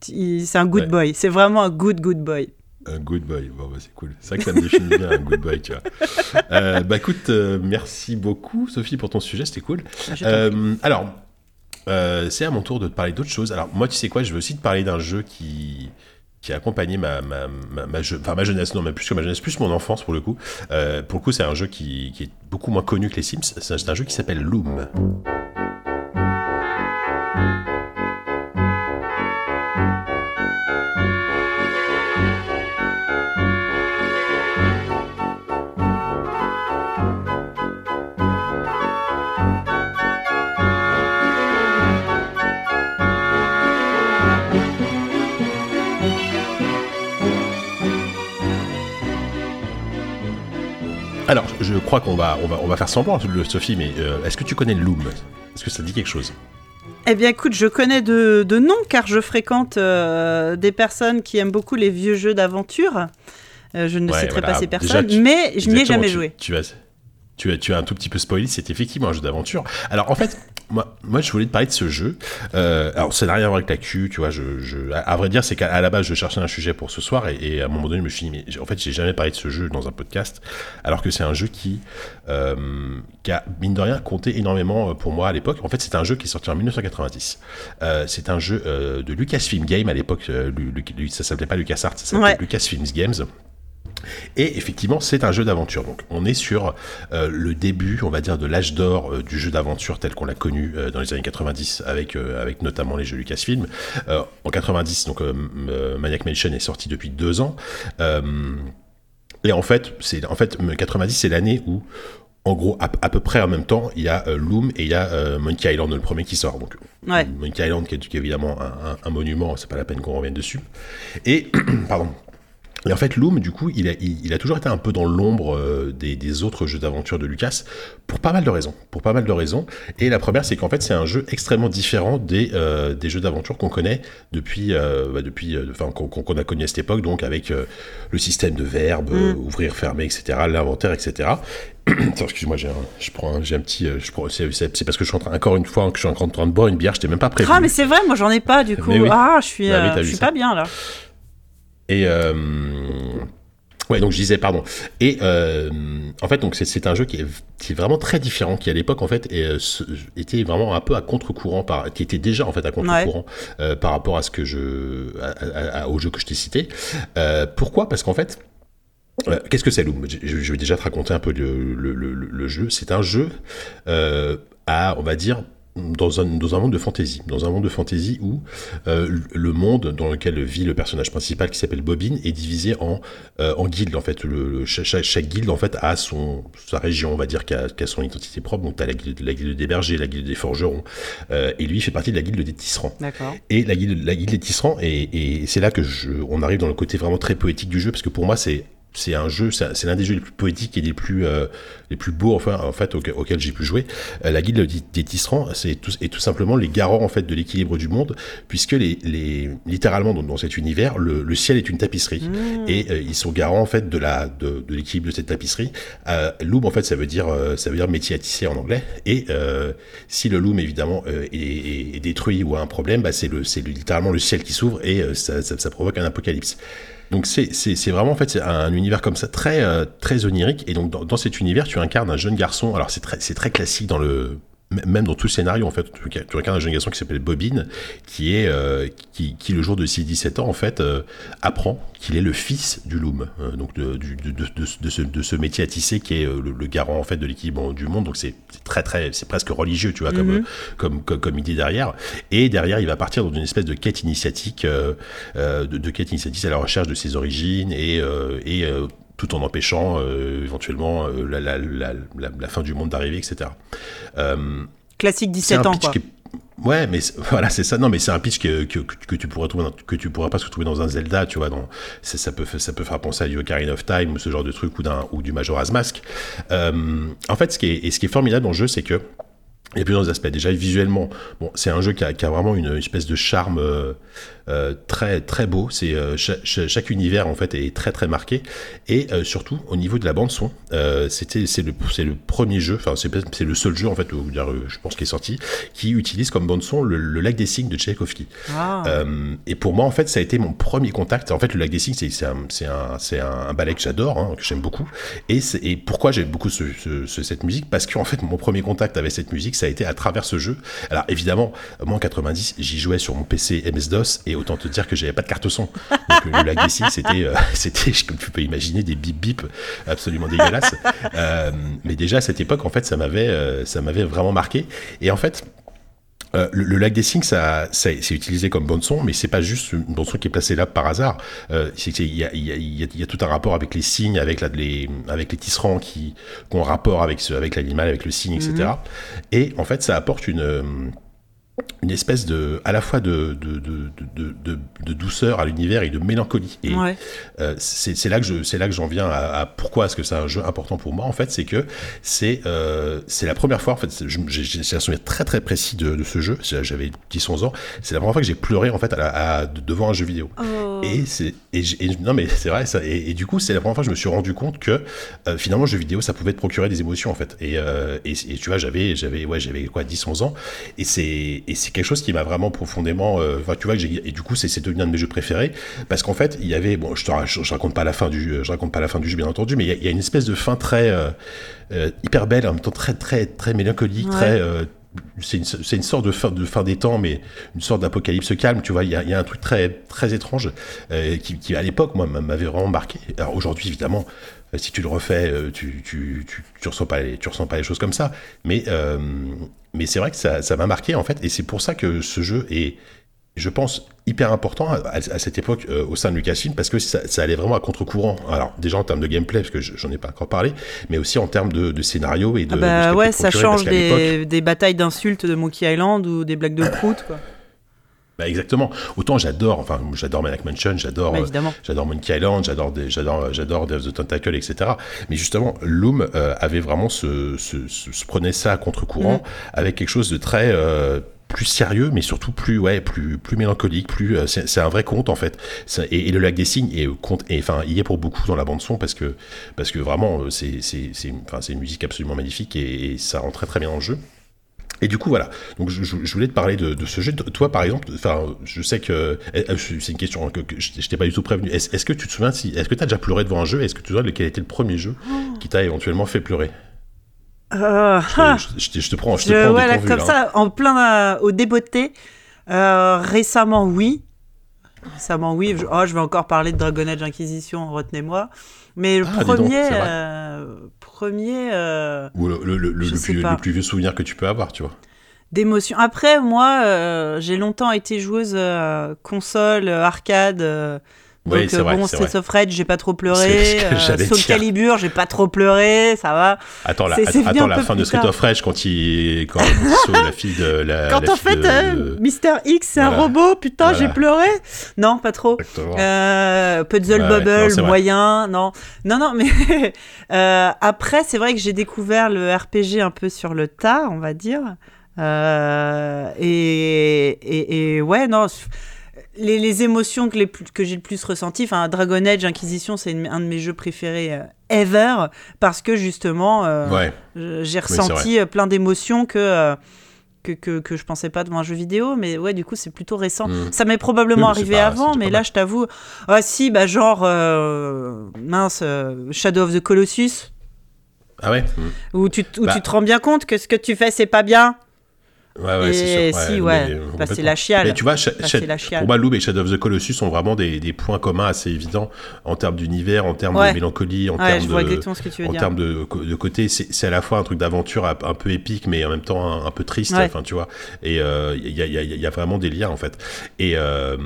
c'est un good Ouais. boy. C'est vraiment un good good boy. Un good boy, bon, bah, c'est cool. C'est vrai que ça me définit bien, un good boy, tu vois. Euh, bah écoute, euh, merci beaucoup, Sophie, pour ton sujet, c'était cool. Euh, alors, c'est à mon tour de te parler d'autre chose. Alors, moi, tu sais quoi, je veux aussi te parler d'un jeu qui, qui a accompagné ma, ma, ma, ma, je- enfin, ma jeunesse, non, même plus que ma jeunesse, plus mon enfance pour le coup. Pour le coup, c'est un jeu qui, qui est beaucoup moins connu que les Sims. C'est un, c'est un jeu qui s'appelle Loom. Alors, je crois qu'on va, on va, on va faire semblant, Sophie, mais euh, est-ce que tu connais Loom? Est-ce que ça dit quelque chose? Eh bien, écoute, je connais de, de nom car je fréquente euh, des personnes qui aiment beaucoup les vieux jeux d'aventure. Euh, je ne Ouais, citerai voilà. pas ces Déjà, personnes, tu- mais je n'y ai jamais tu- joué. Tu vas, tu as, tu as un tout petit peu spoilé, c'est effectivement un jeu d'aventure. Alors en fait, moi, moi je voulais te parler de ce jeu. Euh, alors ça n'a rien à voir avec la Q, tu vois. Je, je, à, vrai dire, c'est qu'à la base, je cherchais un sujet pour ce soir et, et, à un moment donné, je me suis dit, mais en fait, j'ai jamais parlé de ce jeu dans un podcast, alors que c'est un jeu qui, euh, qui a, mine de rien, compté énormément pour moi à l'époque. En fait, c'est un jeu qui est sorti en 1990. Euh, c'est un jeu euh, de Lucasfilm Game à l'époque. Euh, ça s'appelait pas LucasArts, ça s'appelait Ouais. Lucasfilm Games. Et effectivement, c'est un jeu d'aventure. Donc, on est sur euh, le début, on va dire, de l'âge d'or euh, du jeu d'aventure tel qu'on l'a connu euh, dans les années 90, avec, avec notamment les jeux Lucasfilm. En 90, donc Maniac Mansion est sorti depuis deux ans. Et en fait, c'est en fait 90, c'est l'année où en gros, à, à, peu près en même temps, il y a euh, Loom et il y a euh, Monkey Island, le premier qui sort. Donc, Ouais. Monkey Island, qui est, qui est évidemment un, un, un monument, c'est pas la peine qu'on revienne dessus. Et, pardon. Et en fait, Loom, du coup, il a, il, il a toujours été un peu dans l'ombre euh, des, des, autres jeux d'aventure de Lucas, pour pas mal de raisons. Pour pas mal de raisons. Et la première, c'est qu'en fait, c'est un jeu extrêmement différent des, euh, des jeux d'aventure qu'on connaît depuis, euh, bah, depuis, enfin, qu'on qu a connu à cette époque, donc avec le système de verbes, mm. ouvrir, fermer, etc., l'inventaire, etc. Excuse-moi, j'ai un, je prends, j'ai un petit, je prends, c'est, parce que je suis en train, encore une fois, que je suis en train de boire une bière, je t'ai même pas prévu. Ah, mais c'est vrai, moi j'en ai pas, du coup. Oui. Ah, je suis, bah, oui, je suis pas bien là. Et euh, ouais, donc je disais, pardon. Et euh, en fait, donc c'est un jeu qui est, qui est, vraiment très différent, qui à l'époque en fait euh, était vraiment un peu à contre-courant, par, qui était déjà en fait à contre-courant ouais. par rapport à ce que je, à, à, à, au jeu que je t'ai cité. Euh, pourquoi? Parce qu'en fait. Qu'est-ce que c'est Loom? Je, je, vais déjà te raconter un peu le, le, le, le jeu. C'est un jeu à, on va dire, dans un, dans un monde de fantasy, dans un monde de fantasy où euh, le monde dans lequel vit le personnage principal qui s'appelle Bobine est divisé en, euh, en guildes en fait. Le, le, chaque, chaque, guilde en fait a son sa région, on va dire, qui a, son identité propre. Donc tu as la guilde, la guilde des bergers, la guilde des forgerons, euh, et lui fait partie de la guilde des tisserands. Et la guilde, la guilde des tisserands, et, et c'est là que je, on arrive dans le côté vraiment très poétique du jeu parce que pour moi c'est c'est un jeu, c'est l'un des jeux les plus poétiques et les plus euh, les plus beaux enfin en fait auquel, auquel j'ai pu jouer. Euh, la guilde des tisserands, c'est tout, est tout simplement les garants en fait de l'équilibre du monde, puisque les, les littéralement dans, dans cet univers, le, le, ciel est une tapisserie mmh. et euh, ils sont garants en fait de la de, de l'équilibre de cette tapisserie. Loom en fait ça veut dire ça veut dire métier à tisser en anglais et si le loom évidemment est, est, est, détruit ou a un problème, bah, c'est le c'est littéralement le ciel qui s'ouvre et ça, ça, ça provoque un apocalypse. Donc c'est vraiment en fait un univers comme ça très euh, très onirique et donc dans, dans, cet univers tu incarnes un jeune garçon. Alors c'est très c'est très classique dans le même dans tout le scénario en fait. Tu, tu incarnes un jeune garçon qui s'appelle Bobine qui est euh, qui, qui, le jour de ses 17 ans en fait euh, apprend qu'il est le fils du loom euh, donc de, de, de, de, ce, de ce métier à tisser qui est euh, le, le garant en fait de l'équilibre du monde. Donc c'est très très c'est presque religieux tu vois comme, mm -hmm. comme, comme, comme idée derrière. Et derrière il va partir dans une espèce de quête initiatique euh, de, de, quête initiatique à la recherche de ses origines et, et tout en empêchant euh, éventuellement euh, la, la, la, la, fin du monde d'arriver, etc. Euh, Classique 17 ans, quoi. Ouais, mais voilà, c'est ça. Non, mais c'est un pitch que, que, que, tu pourrais trouver, dans, que tu pourrais pas se trouver dans un Zelda, tu vois. Dans, ça peut, ça peut faire penser à du Ocarina of Time ou ce genre de truc ou d'un ou du Majora's Mask. en fait, ce qui est, et ce qui est formidable dans le jeu, c'est que il y a plusieurs aspects. Déjà, visuellement, bon, c'est un jeu qui a, qui a, vraiment une espèce de charme euh, euh, très très beau. C'est euh, chaque, chaque, univers en fait est très très marqué et euh, surtout au niveau de la bande son, c'était c'est le c'est le premier jeu, enfin c'est c'est le seul jeu en fait, je pense qui est sorti, qui utilise comme bande son le, le lac des signes de Tchaïkovski. Ah. et pour moi en fait, ça a été mon premier contact. En fait, le lac des signes, c'est c'est un c'est un, un, un, ballet que j'adore, hein, que j'aime beaucoup. Et, et pourquoi j'aime beaucoup ce, ce, ce, cette musique? Parce qu'en fait, mon premier contact avec cette musique ça a été à travers ce jeu. Alors évidemment, moi en 90, j'y jouais sur mon PC MS-DOS et autant te dire que j'avais pas de carte son. Donc le lag des c'était, euh, c'était, comme tu peux imaginer, des bip bip absolument dégueulasses. euh, mais déjà à cette époque, en fait, ça m'avait, euh, ça m'avait vraiment marqué. Et en fait, euh, le, le, lag des signes, ça, ça c'est utilisé comme bande son, mais c'est pas juste une bande son qui est placée là par hasard. Euh, il y a, y, a, y a, tout un rapport avec les signes, avec la, les, avec les tisserands qui, qui ont rapport avec ce, avec l'animal, avec le signe, etc. Mm -hmm. Et en fait, ça apporte une une espèce de à la fois de de, de, douceur à l'univers et de mélancolie. Et ouais. euh, c'est là que je c'est là que j'en viens à, à, pourquoi est-ce que c'est un jeu important pour moi en fait c'est que c'est euh, c'est la première fois en fait j'ai un souvenir très très précis de, ce jeu. J'avais 10 11 ans. C'est la première fois que j'ai pleuré en fait à la, à, devant un jeu vidéo. Oh. Et c'est et, j'ai- et- non mais c'est vrai ça et, et du coup c'est la première fois que je me suis rendu compte que euh, finalement le jeu vidéo ça pouvait te procurer des émotions en fait. Et, et, tu vois j'avais j'avais ouais j'avais quoi 10 11 ans. Et c'est et c'est quelque chose qui m'a vraiment profondément euh, enfin tu vois que j'ai et du coup c'est c'est devenu un de mes jeux préférés parce qu'en fait il y avait bon je te je, je raconte pas la fin du je raconte pas la fin du jeu bien entendu mais il y a, il y a une espèce de fin très euh, euh, hyper belle en même temps très très très mélancolique Ouais. très euh, c'est une, c'est une sorte de fin, de fin des temps, mais une sorte d'apocalypse calme, tu vois. Il y a, y a un truc très, très étrange euh, qui, qui, à l'époque, moi, m'avait vraiment marqué. Alors aujourd'hui, évidemment, euh, si tu le refais, euh, tu, tu, tu, tu ressens pas les, tu ressens pas les choses comme ça. Mais, euh, mais c'est vrai que ça, ça m'a marqué, en fait. Et c'est pour ça que ce jeu est, je pense, hyper important à, cette époque euh, au sein de Lucasfilm parce que ça, ça allait vraiment à contre-courant. Alors, déjà en termes de gameplay, parce que je- j'en ai pas encore parlé, mais aussi en termes de, de scénario et de. Ah bah ouais, ça change des batailles d'insultes de Monkey Island ou des blagues de prout, quoi. Bah exactement. Autant j'adore, enfin j'adore Maniac Mansion, j'adore, Bah, euh, j'adore Monkey Island, j'adore, j'adore, j'adore the Tentacle, etc. Mais justement, Loom euh, avait vraiment ce, ce, ce- se prenait ça à contre-courant Mm. avec quelque chose de très euh, plus sérieux, mais surtout plus, ouais, plus, plus mélancolique, plus, euh, c'est, un vrai conte en fait. Ça- et, et le lac des signes et enfin, il y est pour beaucoup dans la bande son parce que, parce que vraiment, c'est, c'est, enfin, c'est une musique absolument magnifique et, et ça rend très très bien dans le jeu. Et du coup, voilà. Donc, je, voulais te parler de, de ce jeu. Toi, par exemple, enfin, je sais que eh, eh, c'est une question que, je, je t'ai pas du tout prévenu. Est-ce, que tu te souviens si, est-ce que tu as déjà pleuré devant un jeu? Est-ce que tu te souviens de quel était le premier jeu qui t'a éventuellement fait pleurer? Euh, je, ah, je- te- je te prends, je te prends voilà, dépourvu, comme là, hein. ça, en plein euh, au débeauté. Euh, récemment, oui. Récemment, oui. Je, oh, je vais encore parler de Dragon Age Inquisition, retenez-moi. Mais le Ah, donc, premier, euh, Ou le, le- plus, vieux souvenir que tu peux avoir, tu vois. d'émotion. Après, moi, euh, j'ai longtemps été joueuse euh, console, arcade. Euh, Oui, donc, euh, vrai, bon, Streets of Rage, j'ai pas trop pleuré. Euh, Soul dire. Calibur, j'ai pas trop pleuré, ça va. Attends, la, attends la fin de Street of Rage quand il, quand la fille de la. Quand la en fait, de- euh, Mister X, c'est un robot, putain, Voilà. j'ai pleuré. Non, pas trop. Euh, Puzzle. Bubble, Non, moyen, non. Non, non, mais euh, après, c'est vrai que j'ai découvert le RPG un peu sur le tas, on va dire. Euh, et, et, et ouais, non. Les, les émotions que, les plus- que j'ai le plus ressenties, enfin, Dragon Age Inquisition, c'est un de mes jeux préférés euh, ever, parce que justement, euh, Ouais. j'ai ressenti euh, plein d'émotions que, euh, que, que, que je pensais pas devant un jeu vidéo, mais ouais, du coup, c'est plutôt récent. Mm. Ça m'est probablement Oui, arrivé pas- avant, mais là, je t'avoue, ah si, bah genre, mince, Shadow of the Colossus, Ah ouais? Mm. où tu, où Bah. tu te rends bien compte que ce que tu fais, c'est pas bien. Ouais, ouais, c'est sûr. si, mais, ouais, euh, bah, c'est la chiale. Mais tu vois, Bah, la chiale. et Shadow of the Colossus ont vraiment des, des points communs assez évidents en termes d'univers, en termes Ouais. de mélancolie, en termes de, en termes côté. C'est à la fois un truc d'aventure un peu épique, mais en même temps un, un peu triste. Enfin, tu vois. Et euh, il y, a, il y a- il y a vraiment des liens en fait. Et, euh,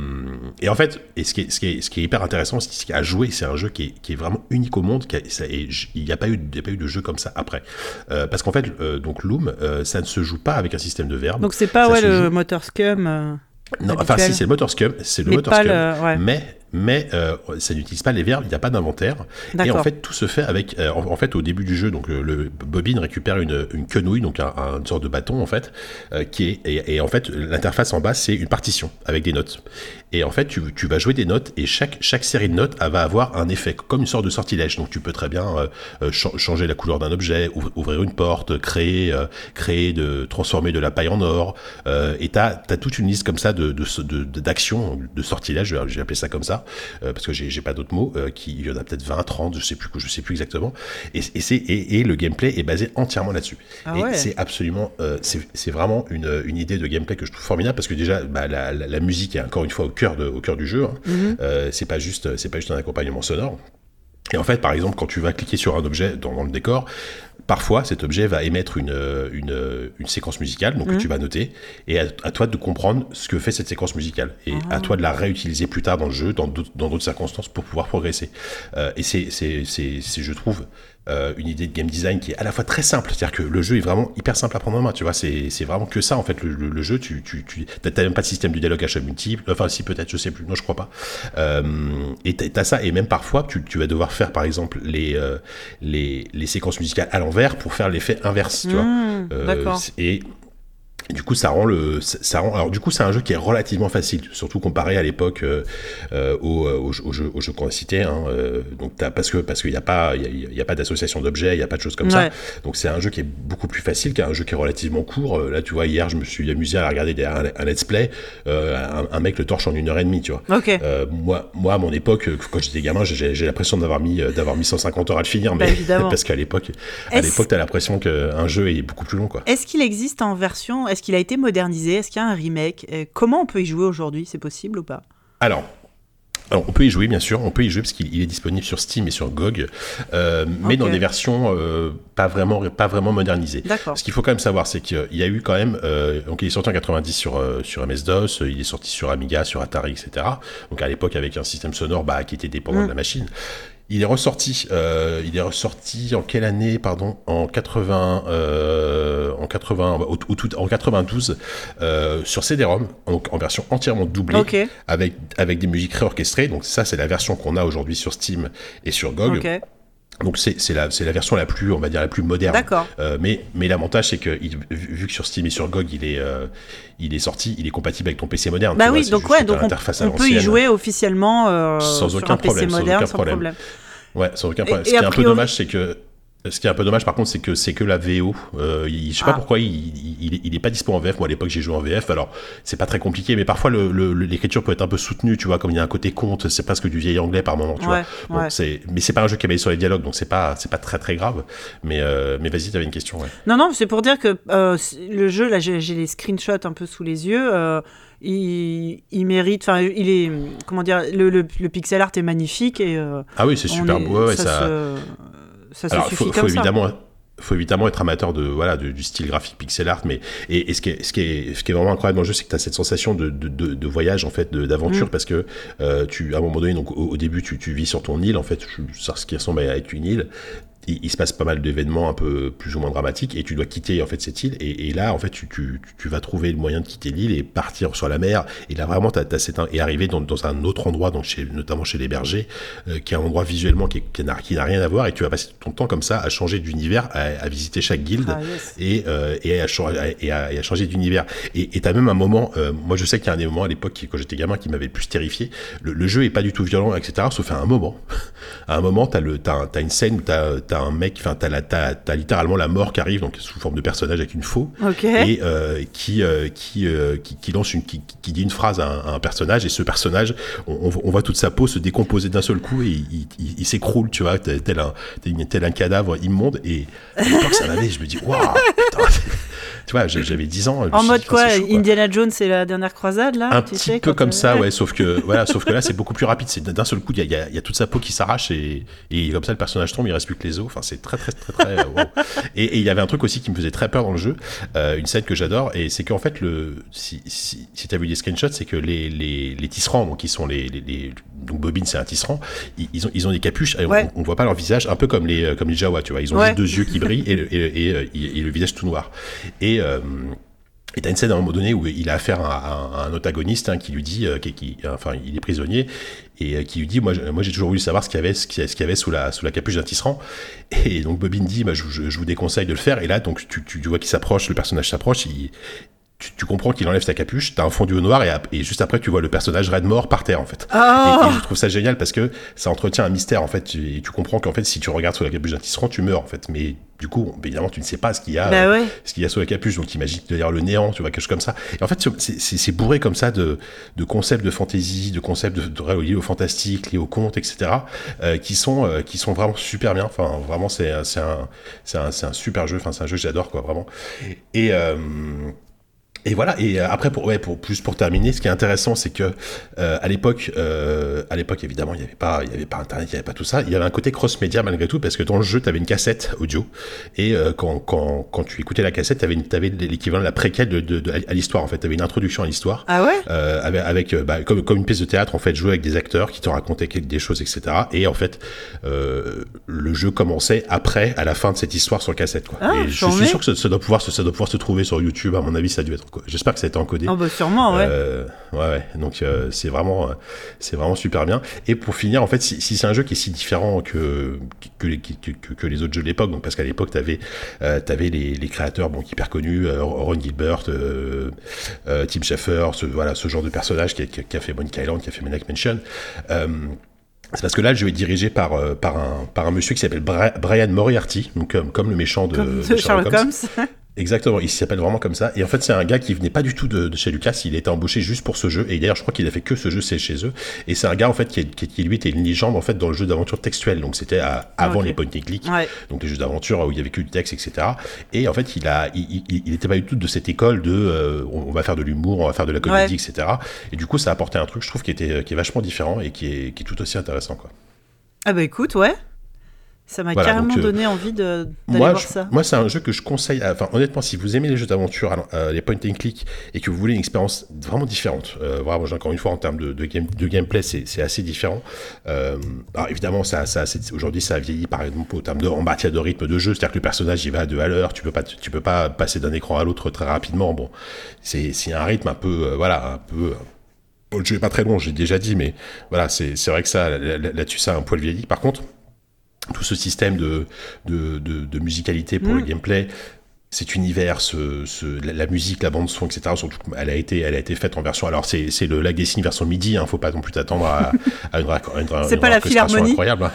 et en fait, et ce qui est, ce qui est, ce qui est hyper intéressant, c'est ce qui a joué, c'est un jeu qui est, qui est vraiment unique au monde. qui a- ça- et j- il n'y a pas eu, y a pas eu de jeu comme ça après. Euh, parce qu'en fait, euh, donc Loom, euh, ça ne se joue pas avec un système de verbe. Donc c'est pas ouais, le motor scum. euh, Non, enfin, si, c'est le motor scum, c'est le mais pas scum, le. Ouais, mais, mais euh, ça n'utilise pas les verbes, il n'y a pas d'inventaire. Et en fait, tout se fait avec. euh, en, en fait, au début du jeu, donc le Bobine récupère une, une quenouille, donc un, un- une sorte de bâton, en fait, euh, qui est. Et, et en fait, l'interface en bas, c'est une partition avec des notes. Et en fait, tu, tu vas jouer des notes et chaque, chaque série de notes elle va avoir un effet, comme une sorte de sortilège. Donc, tu peux très bien euh, euh, cha- changer la couleur d'un objet, ouvr- ouvrir une porte, créer, euh, créer de, transformer de la paille en or. Euh, et tu as, toute une liste comme ça de, de, de- de- d'actions, de sortilèges, je vais- j'ai appelé ça comme ça, parce que j'ai, pas d'autres mots, qui, il y en a peut-être 20, 30, je sais plus, je sais plus exactement. Et, et, et, et le gameplay est basé entièrement là-dessus. Ah et ouais. c'est absolument, c'est, c'est vraiment une, une idée de gameplay que je trouve formidable, parce que déjà, bah, la, la, la musique est encore une fois au cœur, de, au cœur du jeu. hein. Mhm. Euh, c'est pas juste, c'est pas juste un accompagnement sonore. Et en fait, par exemple, quand tu vas cliquer sur un objet dans, dans le décor, parfois cet objet va émettre une, une, une séquence musicale, donc que Mhm. tu vas noter, et à, à toi de comprendre ce que fait cette séquence musicale, et Ah. à toi de la réutiliser plus tard dans le jeu, dans d'autres dans d'autres circonstances, pour pouvoir progresser. Euh, et c'est, c'est, c'est, c'est, je trouve, euh, une idée de game design qui est à la fois très simple, c'est-à-dire que le jeu est vraiment hyper simple à prendre en main, tu vois, c'est, vraiment que ça en fait, le, le- le jeu, tu, tu, tu t'as même pas de système de dialogue à chaque multiple, enfin si peut-être, je sais plus, non je crois pas. Euh, et t'as, ça, et même parfois tu, tu vas devoir faire par exemple les, euh, les, les séquences musicales à l'envers pour faire l'effet inverse, tu vois. Mmh, d'accord. Et du coup, ça rend le, ça rend. Alors, du coup, c'est un jeu qui est relativement facile, surtout comparé à l'époque euh, euh, au, au, au, jeu, au jeu qu'on a cité. Hein, euh, donc, as, parce que parce qu'il n'y a pas, il y a, a, pas d'association d'objets, il n'y a pas de choses comme Ouais. ça. Donc, c'est un jeu qui est beaucoup plus facile, qu'un jeu qui est relativement court. Euh, là, tu vois, hier, je me suis amusé à regarder des, un, un let's play, euh, un, un mec le torche en une heure et demie, tu vois. Ok. Euh, moi, moi, à mon époque, euh, quand j'étais gamin, j'ai l'impression d'avoir mis, euh, d'avoir mis 150 heures à le finir, Bah, mais parce qu'à l'époque, à l'époque, t'as l'impression qu'un jeu est beaucoup plus long, quoi. Est-ce qu'il existe en version Est-ce qu'il a été modernisé? Est-ce qu'il y a un remake? Euh, Comment on peut y jouer aujourd'hui? C'est possible ou pas? Alors, alors, on peut y jouer, bien sûr, on peut y jouer parce qu'il il est disponible sur Steam et sur GOG, euh, mais dans des versions euh, pas, vraiment, pas vraiment modernisées. Ce qu'il faut quand même savoir, c'est qu'il y a eu quand même. euh, donc, il est sorti en 90 sur, sur MS-DOS, il est sorti sur Amiga, sur Atari, etc. Donc, à l'époque, avec un système sonore bah, qui était dépendant Mm. de la machine. Il est ressorti, euh, il est ressorti en quelle année, pardon, en 80, euh, en 80, au, au tout- en 92, euh, sur CD-ROM, donc en version entièrement doublée, avec avec des musiques réorchestrées. Donc ça, c'est la version qu'on a aujourd'hui sur Steam et sur GOG. Donc c'est la la version la plus, on va dire la plus moderne. D'accord. Euh, mais mais l'avantage c'est que il- vu que sur Steam et sur GOG il est euh, il est sorti, il est compatible avec ton PC moderne. Bah tu oui, donc ouais, donc on, peut y jouer officiellement euh, Sans sur aucun un PC problème, sans moderne aucun sans problème. problème. Ouais, sans aucun Et- problème. et Ce qui est un peu dommage, c'est que ce qui est un peu dommage, par contre, c'est que c'est que la VO. Euh, il- je sais pas Ah. pourquoi il, il, il est- pas dispo en VF. Moi, à l'époque, j'ai joué en VF. Alors, c'est pas très compliqué, mais parfois l'écriture peut être un peu soutenue, tu vois, comme il y a un côté conte. C'est presque du vieil anglais par moment, tu Ouais, vois. Ouais. c'est, mais c'est pas un jeu qui est basé sur les dialogues, donc c'est pas, c'est pas très très grave. Mais, euh, mais vas-y, t'avais une question. Ouais. Non, non, c'est pour dire que euh, le jeu, là, j'ai les screenshots un peu sous les yeux. euh, il, il mérite, enfin, il est, comment dire, le, le- le pixel art est magnifique et Ah oui, c'est super est- beau. Ouais, ça, ça, se, ça se Alors, suffit faut, comme faut ça. évidemment, faut évidemment être amateur de voilà de- du style graphique pixel art, mais et, et ce qui est ce qui est ce qui est vraiment incroyable dans le jeu, c'est que tu as cette sensation de, de, de, voyage en fait, d'aventure, Mm. parce que euh, tu à un moment donné, donc au, au début, tu, tu vis sur ton île en fait, ça ce qui ressemble à être une île. Il, il se passe pas mal d'événements un peu plus ou moins dramatiques et tu dois quitter en fait cette île et, et là en fait tu, tu, tu vas trouver le moyen de quitter l'île et partir sur la mer et là vraiment t'as, t'as cet un- et arriver dans, dans un autre endroit donc chez, notamment chez les bergers euh, qui est un endroit visuellement qui, est- qui n'a, qui n'a rien à voir et tu vas passer ton temps comme ça à changer d'univers à, à visiter chaque guilde Ah, yes. et, euh, et, à, et, à, et à changer d'univers. Et tu as même un moment, euh, moi je sais qu'il y a un des moments à l'époque qui- quand j'étais gamin qui m'avait le plus terrifié. Le, le jeu est pas du tout violent, etc. Sauf à un moment. à un moment, tu as, as, une scène où tu un mec, enfin, tu as, as, littéralement la mort qui arrive, donc sous forme de personnage avec une faux, et euh, qui, euh, qui, euh, qui, qui lance une, qui, qui dit une phrase à un, à un personnage, et ce personnage, on, voit toute sa peau se décomposer d'un seul coup et il, il, il s'écroule, tu vois, tel, tel, un, tel un cadavre immonde. Et à l'époque, ça m'avait, je me dis, waouh, putain, tu vois, j'avais 10 ans. En mode dit, quoi, chaud, quoi, Indiana Jones c'est la dernière croisade là un tu petit sais, peu comme euh, ça, ouais, sauf que voilà, sauf que là c'est beaucoup plus rapide. C'est d'un seul coup, il y a, y, a, y a, toute sa peau qui s'arrache et, et comme ça le personnage tombe, il reste plus que les os. Enfin, c'est très très très très. wow. Et il y avait un truc aussi qui me faisait très peur dans le jeu, euh, une scène que j'adore, et c'est qu'en fait le, si si, si t'as vu des screenshots, c'est que les, les les tisserands, donc qui sont les donc Bobine c'est un tisserand, ils, ils, ont ils ont des capuches, et ouais. on, on, voit pas leur visage, un peu comme les comme les Jawa, tu vois, ils ont ouais. juste deux yeux qui brillent et, et, et, et, le visage tout noir. Et euh, et t'as une scène à un moment donné où il a affaire à, à, à un antagoniste hein, qui lui dit, euh, qui, qui, enfin, il est prisonnier et euh, qui lui dit, moi, moi, j'ai toujours voulu savoir ce qu'il y avait, ce qu'il y avait sous la sous la capuche d'un tisserand. Et donc Bobine dit, bah, je, je, je, vous déconseille de le faire. Et là, donc tu, tu, tu vois qu'il s'approche, le personnage s'approche, il tu, tu, comprends qu'il enlève sa capuche, t'as un fondu au noir et, et, juste après tu vois le personnage raide mort par terre en fait. Oh et, et, je trouve ça génial parce que ça entretient un mystère en fait. Et tu comprends qu'en fait si tu regardes sous la capuche d'un tisserand, tu meurs en fait. Mais du coup, évidemment, tu ne sais pas ce qu'il y a, bah ouais. ce qu'il y a sous la capuche, donc t'imagines d'ailleurs le néant, tu vois quelque chose comme ça. Et en fait, c'est bourré comme ça de, de concepts de fantasy, de concepts de, de, liés au fantastique, liés au conte, etc., euh, qui sont euh, qui sont vraiment super bien. Enfin, vraiment, c'est c'est un c'est un, un super jeu. Enfin, c'est un jeu que j'adore quoi, vraiment. Et euh, et voilà. Et après, pour, ouais, pour plus pour terminer, ce qui est intéressant, c'est que euh, à l'époque, euh, à l'époque, évidemment, il n'y avait pas, il y avait pas Internet, il n'y avait pas tout ça. Il y avait un côté cross-média malgré tout, parce que dans le jeu, tu avais une cassette audio, et euh, quand, quand, quand tu écoutais la cassette, tu avais, avais l'équivalent de la préquelle de, de, de, à l'histoire. En fait, tu avais une introduction à l'histoire. Ah ouais? Euh, avec, avec bah, comme, comme une pièce de théâtre, en fait, jouer avec des acteurs qui te racontaient des choses, etc. Et en fait, euh, le jeu commençait après, à la fin de cette histoire sur cassette. Quoi. Ah, et je suis sûr que ça, ça, doit pouvoir, ça doit pouvoir se trouver sur YouTube. À mon avis, ça a dû être j'espère que ça a été encodé. Oh bah sûrement, ouais. Euh, ouais, ouais. Donc euh, c'est vraiment, euh, c'est vraiment super bien. Et pour finir, en fait, si, si c'est un jeu qui est si différent que que, les- que, que- que les autres jeux de l'époque, donc parce qu'à l'époque t'avais euh, t'avais les, les créateurs bon hyper connus, Ron Gilbert, Tim Schafer, ce voilà ce genre de personnage qui a, qui fait Monkey Island, qui a fait Maniac Mansion. C'est parce que là, le jeu est dirigé par, par, un, par un monsieur qui s'appelle Brian Moriarty, donc comme, comme le méchant de de Sherlock Holmes. Exactement, il s'appelle vraiment comme ça. Et en fait, c'est un gars qui venait pas du tout de, de chez Lucas, il été embauché juste pour ce jeu. Et d'ailleurs, je crois qu'il a fait que ce jeu, c'est chez eux. Et c'est un gars, en fait, qui, est- qui, qui, lui était une légende, en fait, dans le jeu d'aventure textuel. Donc, c'était avant Ok. les point and click. Ouais. Donc, les jeux d'aventure où il y avait que du texte, etc. Et en fait, il a, il, il, il était pas du tout de cette école de, euh, on on va faire de l'humour, on va faire de la comédie, Ouais. etc. Et du coup, ça a apporté un truc, je trouve, qui était, qui est vachement différent et qui est, qui est tout aussi intéressant, quoi. Ah bah écoute, ouais. Ça m'a Voilà, carrément donc, euh, donné envie de- d'aller voir je- ça. moi, c'est un jeu que je conseille. à- Enfin, honnêtement, si vous aimez les jeux d'aventure, euh, les point and click, et que vous voulez une expérience vraiment différente, euh, vraiment, encore une fois, en termes de, de, game- de gameplay, c'est assez différent. Euh, alors, évidemment, ça, ça, aujourd'hui, ça a vieilli, par exemple, au terme de, en matière de rythme de jeu, c'est-à-dire que le personnage, il va deux à l'heure, tu peux pas, tu peux pas passer d'un écran à l'autre très rapidement. Bon, c'est un rythme un peu, euh, voilà, un peu. Le jeu est pas très long, j'ai déjà dit, mais voilà, c'est vrai que ça, là- là- là-dessus, ça a un poil vieilli. Par contre, tout ce système de, de, de, de musicalité pour Mm. le gameplay, cet univers, ce, ce- la, musique, la bande son, etc. Surtout, elle a été, elle a été faite en version. Alors c'est, c'est le Legacy version MIDI. Hein, faut pas non plus t'attendre à, à une, une, C'est une pas la Philharmonie incroyable.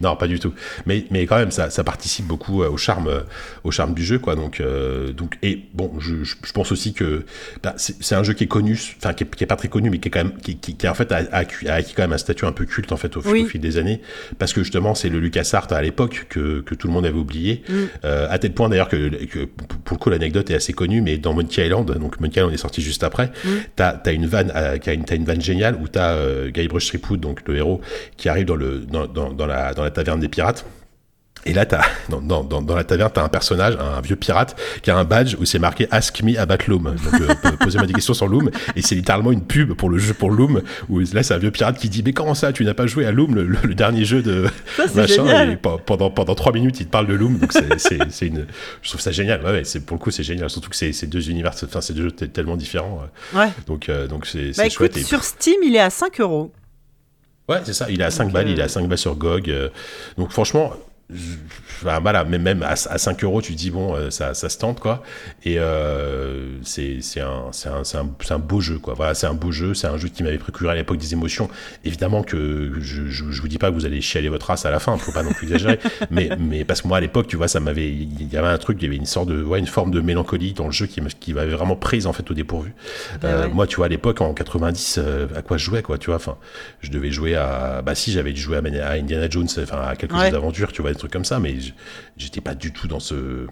Non, pas du tout. Mais, mais quand même, ça, ça participe beaucoup euh, au charme, euh, au charme du jeu, quoi. Donc, euh, donc, et bon, je, je, pense aussi que bah, c'est un jeu qui est connu, enfin qui est, qui est pas très connu, mais qui est quand même, qui, qui, qui en fait a, a acquis a acquis quand même un statut un peu culte en fait au, Oui. au fil des années, parce que justement c'est le LucasArts à l'époque que, que tout le monde avait oublié, Mm. euh, à tel point d'ailleurs que, que pour le coup l'anecdote est assez connue, mais dans Monkey Island, donc Monkey Island est sorti juste après, Mm. t'as as une vanne, euh, qui a une, t'as une vanne géniale où t'as euh, Guybrush Threepwood, donc le héros, qui arrive dans le dans, dans, dans la dans la taverne des pirates. Et là, dans, dans, dans, dans la taverne, t'as un personnage, un vieux pirate, qui a un badge où c'est marqué Ask me about Loom. Donc, euh, po- posez-moi des questions sur Loom. Et c'est littéralement une pub pour le jeu pour Loom, où là, c'est un vieux pirate qui dit, mais comment ça, tu n'as pas joué à Loom, le, le- le dernier jeu de Ça, machin? Et pe- pendant, pendant trois minutes, il te parle de Loom. Donc, c'est, une, je trouve ça génial. Ouais, ouais, c'est, pour le coup, c'est génial. Surtout que c'est, deux univers, enfin, c'est deux jeux tellement différents. euh. Ouais. Donc, euh, donc c'est, Bah écoute. Et- sur Steam, il est à 5 euros. Ouais, c'est ça. Il est à 5 Donc, balles, il est à 5 balles sur GOG. euh, donc franchement, enfin, voilà, même, même à, à 5 euros, tu te dis, bon, euh, ça, ça se tente, quoi. Et euh, c'est c'est un, c'est un, c'est un, un beau jeu, quoi. Voilà, c'est un beau jeu, c'est un jeu qui m'avait procuré à l'époque des émotions. Évidemment que je, je, je vous dis pas que vous allez chialer votre race à la fin, faut pas non plus exagérer. mais, mais parce que moi, à l'époque, tu vois, ça m'avait, il y avait un truc, il y avait une sorte de, ouais, une forme de mélancolie dans le jeu qui qui m'avait vraiment prise, en fait, au dépourvu. Bah Euh, ouais. Moi, tu vois, à l'époque, en 90, euh, à quoi je jouais, quoi, tu vois, enfin, je devais jouer à, bah si, j'avais dû jouer à, à Indiana Jones, enfin, à quelques Ouais. jeux d'aventure, tu vois, trucs comme ça, mais j'étais pas du tout dans ce,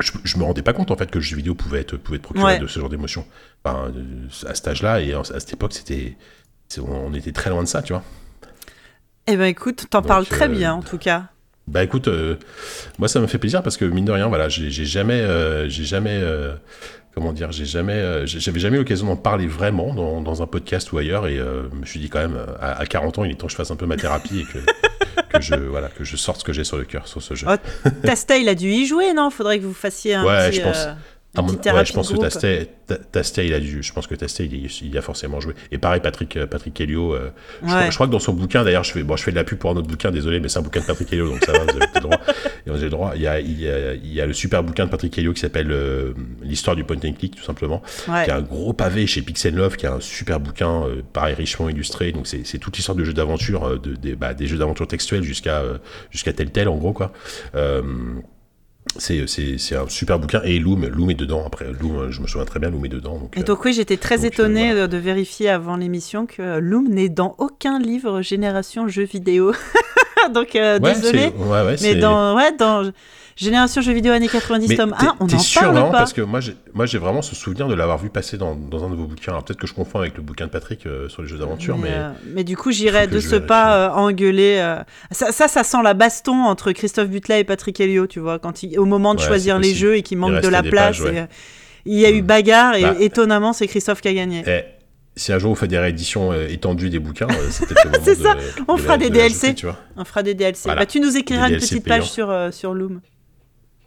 je, je me rendais pas compte, en fait, que le jeu vidéo pouvait être, pouvait Ouais. de ce genre d'émotion. Enfin, euh, à cet âge-là, et à cette époque, c'était, on était très loin de ça, tu vois. Eh ben écoute, t'en parles très euh, bien en tout cas. Bah écoute, euh, moi ça me fait plaisir parce que mine de rien, voilà, j'ai jamais, euh, j'ai jamais, comment dire, j'ai jamais, j'avais jamais eu l'occasion d'en parler vraiment dans, dans un podcast ou ailleurs et je me suis dit quand même, à, à 40 ans, il est temps que je fasse un peu ma thérapie et que, que je, voilà, que je sorte ce que j'ai sur le cœur sur ce jeu. Oh, Tastet, il a dû y jouer, non? Faudrait que vous fassiez un Ouais, petit, je pense. euh, Mon- ouais, thérapie je pense que. Tastet, Ta- Tastet, il a dû, je pense que Tastet, il, a forcément joué. Et pareil, Patrick, euh, Patrick Helio, euh, je, crois, Ouais. je crois que dans son bouquin, d'ailleurs, je fais, bon, je fais de la pub pour un autre bouquin, désolé, mais c'est un bouquin de Patrick Helio, donc ça va, vous avez le droit. Et vous avez le droit. Il y a, il y a, il y a le super bouquin de Patrick Helio qui s'appelle euh, L'histoire du point and click, tout simplement, Ouais. qui a un gros pavé chez Pixel Love, qui a un super bouquin, euh, pareil, richement illustré. Donc c'est, c'est toute l'histoire de jeux d'aventure, de, des- bah, des jeux d'aventure textuels jusqu'à, jusqu'à tel tel, en gros, quoi. Euh, c'est, un super bouquin et Loom, Loom est dedans. Après, Loom, euh, je me souviens très bien, Loom est dedans. Donc, Et euh, donc oui, j'étais très euh, étonnée voilà. de, de vérifier avant l'émission que Loom n'est dans aucun livre génération jeux vidéo. donc euh, ouais, désolé, c'est- ouais, ouais, mais dans ouais dans génération jeux vidéo années 90 Mais tome t'es- 1, on t'es n'en sûr parle vraiment pas. parce que moi j'ai vraiment ce souvenir de l'avoir vu passer dans, dans un de vos bouquins. Alors peut-être que je confonds avec le bouquin de Patrick euh, sur les jeux d'aventure, mais, euh, mais du coup, j'irai de ce pas euh, engueuler. euh, Ça, ça, ça sent la baston entre Christophe Butlet et Patrick Helio, tu vois, quand il, au moment de choisir les jeux et qu'il manque de la place. pages, ouais. et, euh, il y a eu Mm. bagarre et Bah. étonnamment, c'est Christophe qui a gagné. eh, si un jour on fait des rééditions euh, étendues des bouquins, euh, c'est peut-être le moment C'est de- ça, on de fera la- de DLC. tu vois. On fera des DLC. Voilà. Bah, tu nous écriras une petite page sur, euh, sur Loom.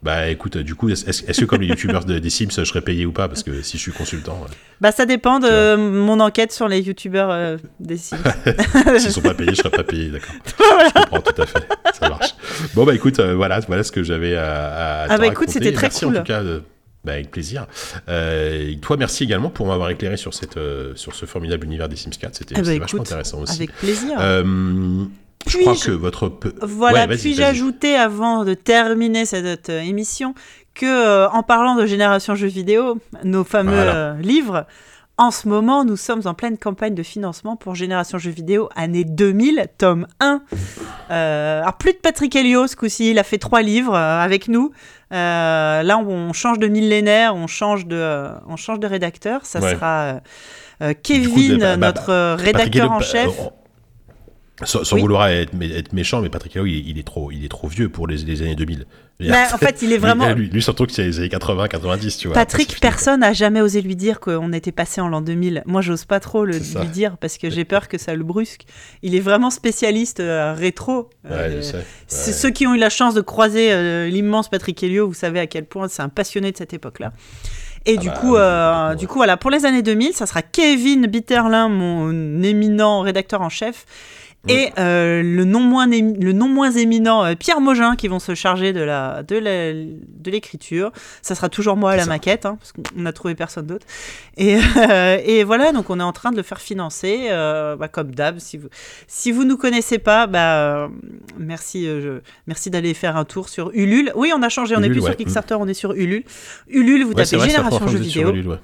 Bah écoute, du coup, est-ce que comme les youtubeurs de- des Sims, je serais payé ou pas? Parce que si je suis consultant, ouais. Bah ça dépend de mon enquête sur les youtubeurs euh, des Sims. s'ils sont pas payés, je serais pas payé, d'accord. Je comprends tout à fait, ça marche. Bon bah écoute, euh, voilà, voilà ce que j'avais à, à Ah bah écoute, c'était très merci cool. en tout cas. de- bah, avec plaisir. Euh, toi, merci également pour m'avoir éclairé sur, cette, euh, sur ce formidable univers des Sims 4. C'était bah c'était vachement intéressant aussi. Avec plaisir. Euh, je crois que votre... pe- Voilà, Ouais, puis-je ajouter avant de terminer cette émission que en parlant de génération jeux vidéo, nos fameux Voilà. livres, en ce moment, nous sommes en pleine campagne de financement pour Génération Jeux Vidéo année 2000, tome 1. Euh, alors plus de Patrick Helio ce coup-ci, il a fait trois livres avec nous. Euh, là, on change de millénaire, on change de, on change de rédacteur. Ça Ouais. sera euh, euh, coup, Kevin, bah, bah, notre euh, rédacteur en chef. Sans, sans Oui. vouloir être, mé- être méchant, mais Patrick Hello, il, il est trop, il est trop vieux pour les, les années 2000. Je veux dire, Bah, en fait, il est lui- vraiment. Lui, lui, surtout que c'est les années 80, 90, tu vois. Patrick, personne n'a jamais osé lui dire qu'on était passé en l'an 2000. Moi, j'ose pas trop le, lui dire parce que j'ai peur que ça le brusque. Il est vraiment spécialiste euh, rétro. Ouais, Euh, Ouais. Ceux qui ont eu la chance de croiser euh, l'immense Patrick Helio, vous savez à quel point c'est un passionné de cette époque-là. Et Ah du bah, coup, euh, du coup, voilà, pour les années 2000, ça sera Kevin Bitterlin, mon éminent rédacteur en chef, et euh, le, non moins le non moins éminent euh, Pierre Mogin qui vont se charger de la de la- de l'écriture. Ça sera toujours moi à la ça. maquette, hein, parce qu'on a trouvé personne d'autre. Et, euh, et voilà, donc on est en train de le faire financer, euh, bah, comme d'hab. Si vous si vous nous connaissez pas, bah euh, merci euh, je- merci d'aller faire un tour sur Ulule. Oui, on a changé, on est Ulule, plus ouais. sur Kickstarter, on est sur Ulule. Ulule, vous Ouais, tapez vrai, Génération Jeux vidéo. Ulule, ouais.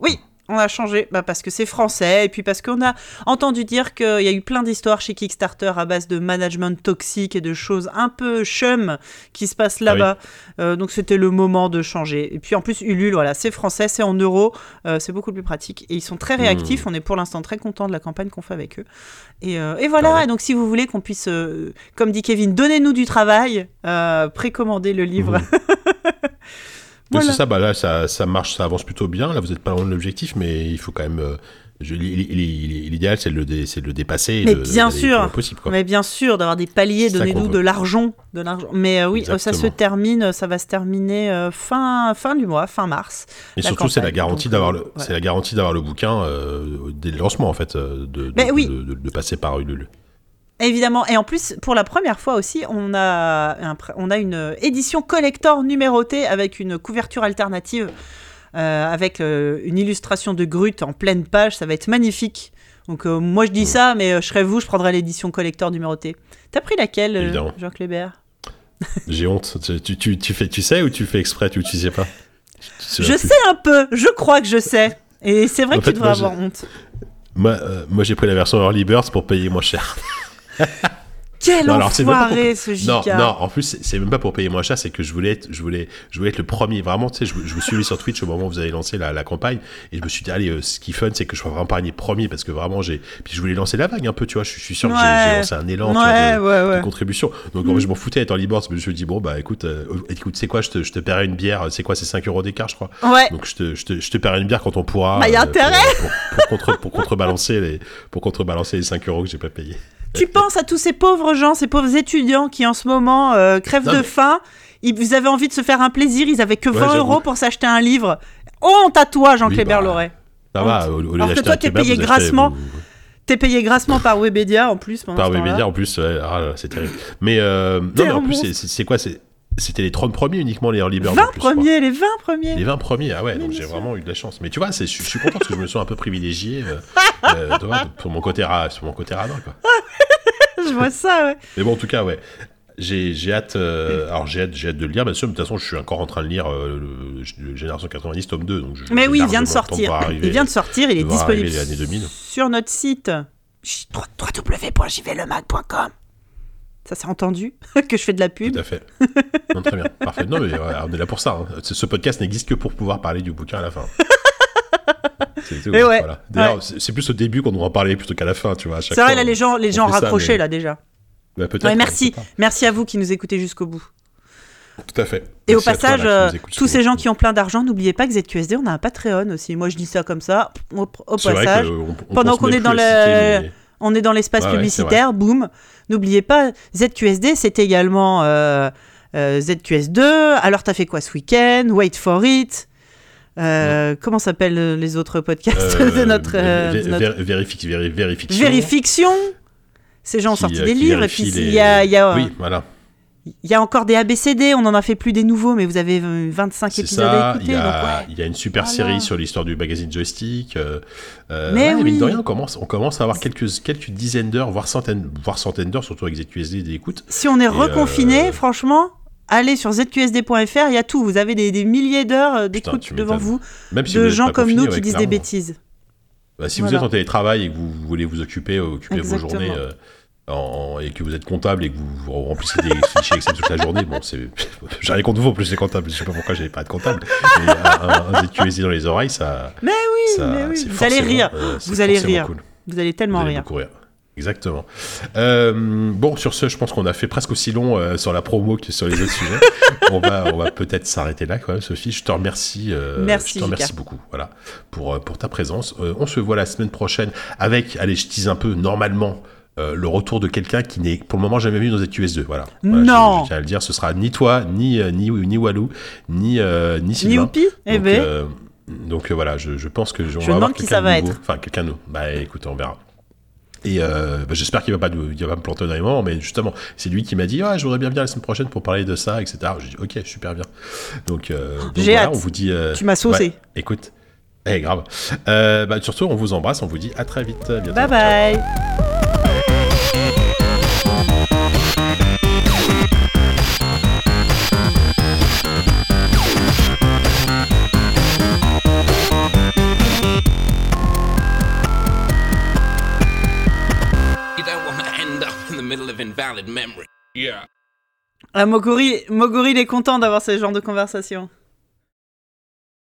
Oui, on a changé bah, parce que c'est français et puis parce qu'on a entendu dire qu'il y a eu plein d'histoires chez Kickstarter à base de management toxique et de choses un peu chum qui se passent là-bas. Euh, donc c'était le moment de changer. Et puis en plus, Ulule, voilà, c'est français, c'est en euros, euh, c'est beaucoup plus pratique. Et ils sont très réactifs. On est pour l'instant très content de la campagne qu'on fait avec eux. Et, euh, et voilà, Ah ouais. et donc si vous voulez qu'on puisse, comme dit Kevin, donnez-nous du travail, précommandez le livre. Oui, c'est ça, bah là, ça, ça marche, ça avance plutôt bien. Là, vous n'êtes pas loin de l'objectif, mais il faut quand même. euh, L'idéal, c'est de, le dé- c'est de le dépasser. Mais de- bien sûr. possible, quoi. Mais bien sûr, d'avoir des paliers, donnez-nous de l'argent, de l'argent. Mais euh, oui, euh, ça se termine, ça va se terminer euh, fin fin du mois, fin mars. Et surtout, c'est la garantie d'avoir le, ouais. c'est la garantie d'avoir le bouquin dès le lancement, en fait, de, de, Mais oui. de, de- de passer par Ulule. Évidemment, et en plus, pour la première fois aussi, on a, un on a une édition collector numérotée avec une couverture alternative, euh, avec euh, une illustration de Grut en pleine page. Ça va être magnifique. Donc euh, moi je dis ça, mais je serais vous, je prendrais l'édition collector numérotée. T'as pris laquelle. Jean Clébert J'ai honte. Tu, tu, tu, fais, tu sais ou tu fais exprès, tu, tu sais pas? Tu Je sais un peu, je crois que je sais. Et c'est vrai En que fait, tu devrais moi, avoir honte. Moi, moi j'ai pris la version Early Birds pour payer moins cher. Quel Non, alors, ce Non, giga. non, en plus, c'est- même pas pour payer moins cher, c'est que je voulais être, je voulais, je voulais être le premier. Vraiment, tu sais, je, je vous suivais sur Twitch au moment où vous avez lancé la, la campagne, et je me suis dit, allez, euh, ce qui est fun, c'est que je sois vraiment parmi les premiers, parce que vraiment, j'ai. Puis je voulais lancer la vague un peu, tu vois, je, je suis sûr que j'ai- lancé un élan tu vois, Ouais, de, ouais, de contribution. Donc, en fait, je m'en foutais d'être en Libor, mais je me suis dit, bon, bah écoute, euh, écoute, c'est quoi, je te, je te paierai une bière, c'est quoi, c'est 5 euros d'écart, je crois. Ouais. Donc je te, je, te, je te paierai une bière quand on pourra. Bah, y a euh, intérêt. pour, pour, contre, pour contrebalancer les, pour contrebalancer les 5 euros que j'ai pas payés. Tu penses à tous ces pauvres gens, ces pauvres étudiants qui en ce moment euh, crèvent Non, de mais- faim. Ils, vous avez envie de se faire un plaisir, ils avaient que Ouais, 20 j'avoue. euros pour s'acheter un livre. Honte à toi, Jean Oui, bah, Loret. Ça va, au, au lieu Alors que toi, t'es payé achetez- grassement. vous- T'es payé grassement par Webedia en plus. Par. Webedia en plus, ouais, ah c'est terrible. Mais euh, non, mais en plus, c'est- quoi c'est- C'était les 30 premiers uniquement, les Early Birds. 20 en plus, je crois. premiers, les 20 premiers. Les 20 premiers, ah ouais, donc j'ai vraiment eu de la chance. Mais tu vois, c'est- je suis content parce que je me sens un peu privilégié euh, euh, pour mon côté, ra- mon côté radin, quoi. Je vois ça, ouais. Mais bon, en tout cas, ouais. J'ai hâte, euh, alors j'ai hâte, hâte de le lire, bien sûr, mais de toute façon, je suis encore en train de lire euh, le, le Génération 90, tome 2. Donc je- Mais oui, il vient de sortir. arriver- il vient de sortir, il est disponible arriver les années 2000. sur notre site. Ça s'est entendu que je fais de la pub. Tout à fait. Non, très bien, parfait. Non, mais ouais, on est là pour ça. hein. Ce podcast n'existe que pour pouvoir parler du bouquin à la fin. C'est ouais, voilà. D'ailleurs, ouais. c'est plus au début qu'on doit en parler plutôt qu'à la fin, tu vois. C'est vrai, là, les gens, les gens fait ça, mais- là, déjà. Bah, peut-être, Ouais, on merci. Merci à vous qui nous écoutez jusqu'au bout. Tout à fait. Et Merci au toi, passage, là, euh, tous ces gens qui ont plein d'argent, n'oubliez pas que ZQSD, on a un Patreon aussi. Moi, je dis ça comme ça, au, vrai passage. euh, on- on pendant qu'on est mais- est dans l'espace publicitaire, boum. N'oubliez pas, ZQSD, c'est également euh, euh, ZQS2. Alors, t'as fait quoi ce week-end? Wait for it. Euh, Comment s'appellent euh, les autres podcasts de Euh, notre, euh, de notre- vérification. Vérifiction Ces gens ont sorti euh, des livres. Et puis, les- il y a, il y a, Oui, voilà. Il y a encore des ABCD. On en a fait plus des nouveaux, mais vous avez euh, 25 C'est épisodes ça. à Il écouter. donc, ouais. il y a une super Voilà. série sur l'histoire du magazine Joystick. euh, euh, Mais ouais, oui. mine de rien, on commence, on commence à avoir quelques, quelques dizaines d'heures, voire centaines, voire centaines d'heures, surtout avec ZQSD d'écoute. Si on est reconfiné, euh, franchement, allez sur zqsd.fr, il y a tout. Vous avez des, des milliers d'heures euh, d'écoute devant vous Même si de vous gens comme confiné, nous qui ouais, disent des bêtises. Bah, si vous êtes en télétravail et que vous voulez vous occuper, euh, occuper vos journées euh, en- et que vous êtes comptable et que vous, vous remplissez des fichiers Excel toute la journée, bon, c'est. J'ai rien contre vous en plus, les comptables. Je sais pas pourquoi j'avais pas de comptable. Mais un, un, ZQSD dans les oreilles, ça. Mais oui, ça- mais oui, c'est vous allez rire. euh, c'est Vous allez rire. cool. Vous allez Vous tellement allez rire. Exactement. Euh, bon, sur ce, je pense qu'on a fait presque aussi long euh, sur la promo que sur les autres sujets. On va, on va peut-être s'arrêter là, quand même, Sophie. Je te remercie. euh, Merci, Je te remercie Jika. beaucoup, voilà, pour, euh, pour ta présence. Euh, on se voit la semaine prochaine avec, allez, je tease un peu, normalement, euh, le retour de quelqu'un qui n'est pour le moment jamais venu dans ZQS2. Voilà. Voilà, je- Non. Je, tiens à le dire, ce sera ni toi, ni, euh, ni, ni Walou, ni, euh, ni Ni Sylvain. Youpi Eh Donc, ben, euh, donc voilà, je, je pense que Je va demande qui ça va nouveau. être. Enfin, quelqu'un de nouveau. Bah écoute, on verra. Et bah, j'espère qu'il va pas, nous- il va pas me planter au dernier moment, mais justement, c'est lui qui m'a dit, ah, je voudrais bien venir la semaine prochaine pour parler de ça, etc. J'ai dit, ok, super bien. Donc, donc voilà, hâte. on vous dit. tu m'as saucé. ouais, écoute, eh grave. Bah, surtout, on vous embrasse, on vous dit à très vite. à bientôt. Bye bye. Invalid memory. Yeah. Ah, Moguri, Moguri, il est content d'avoir ce genre de conversation.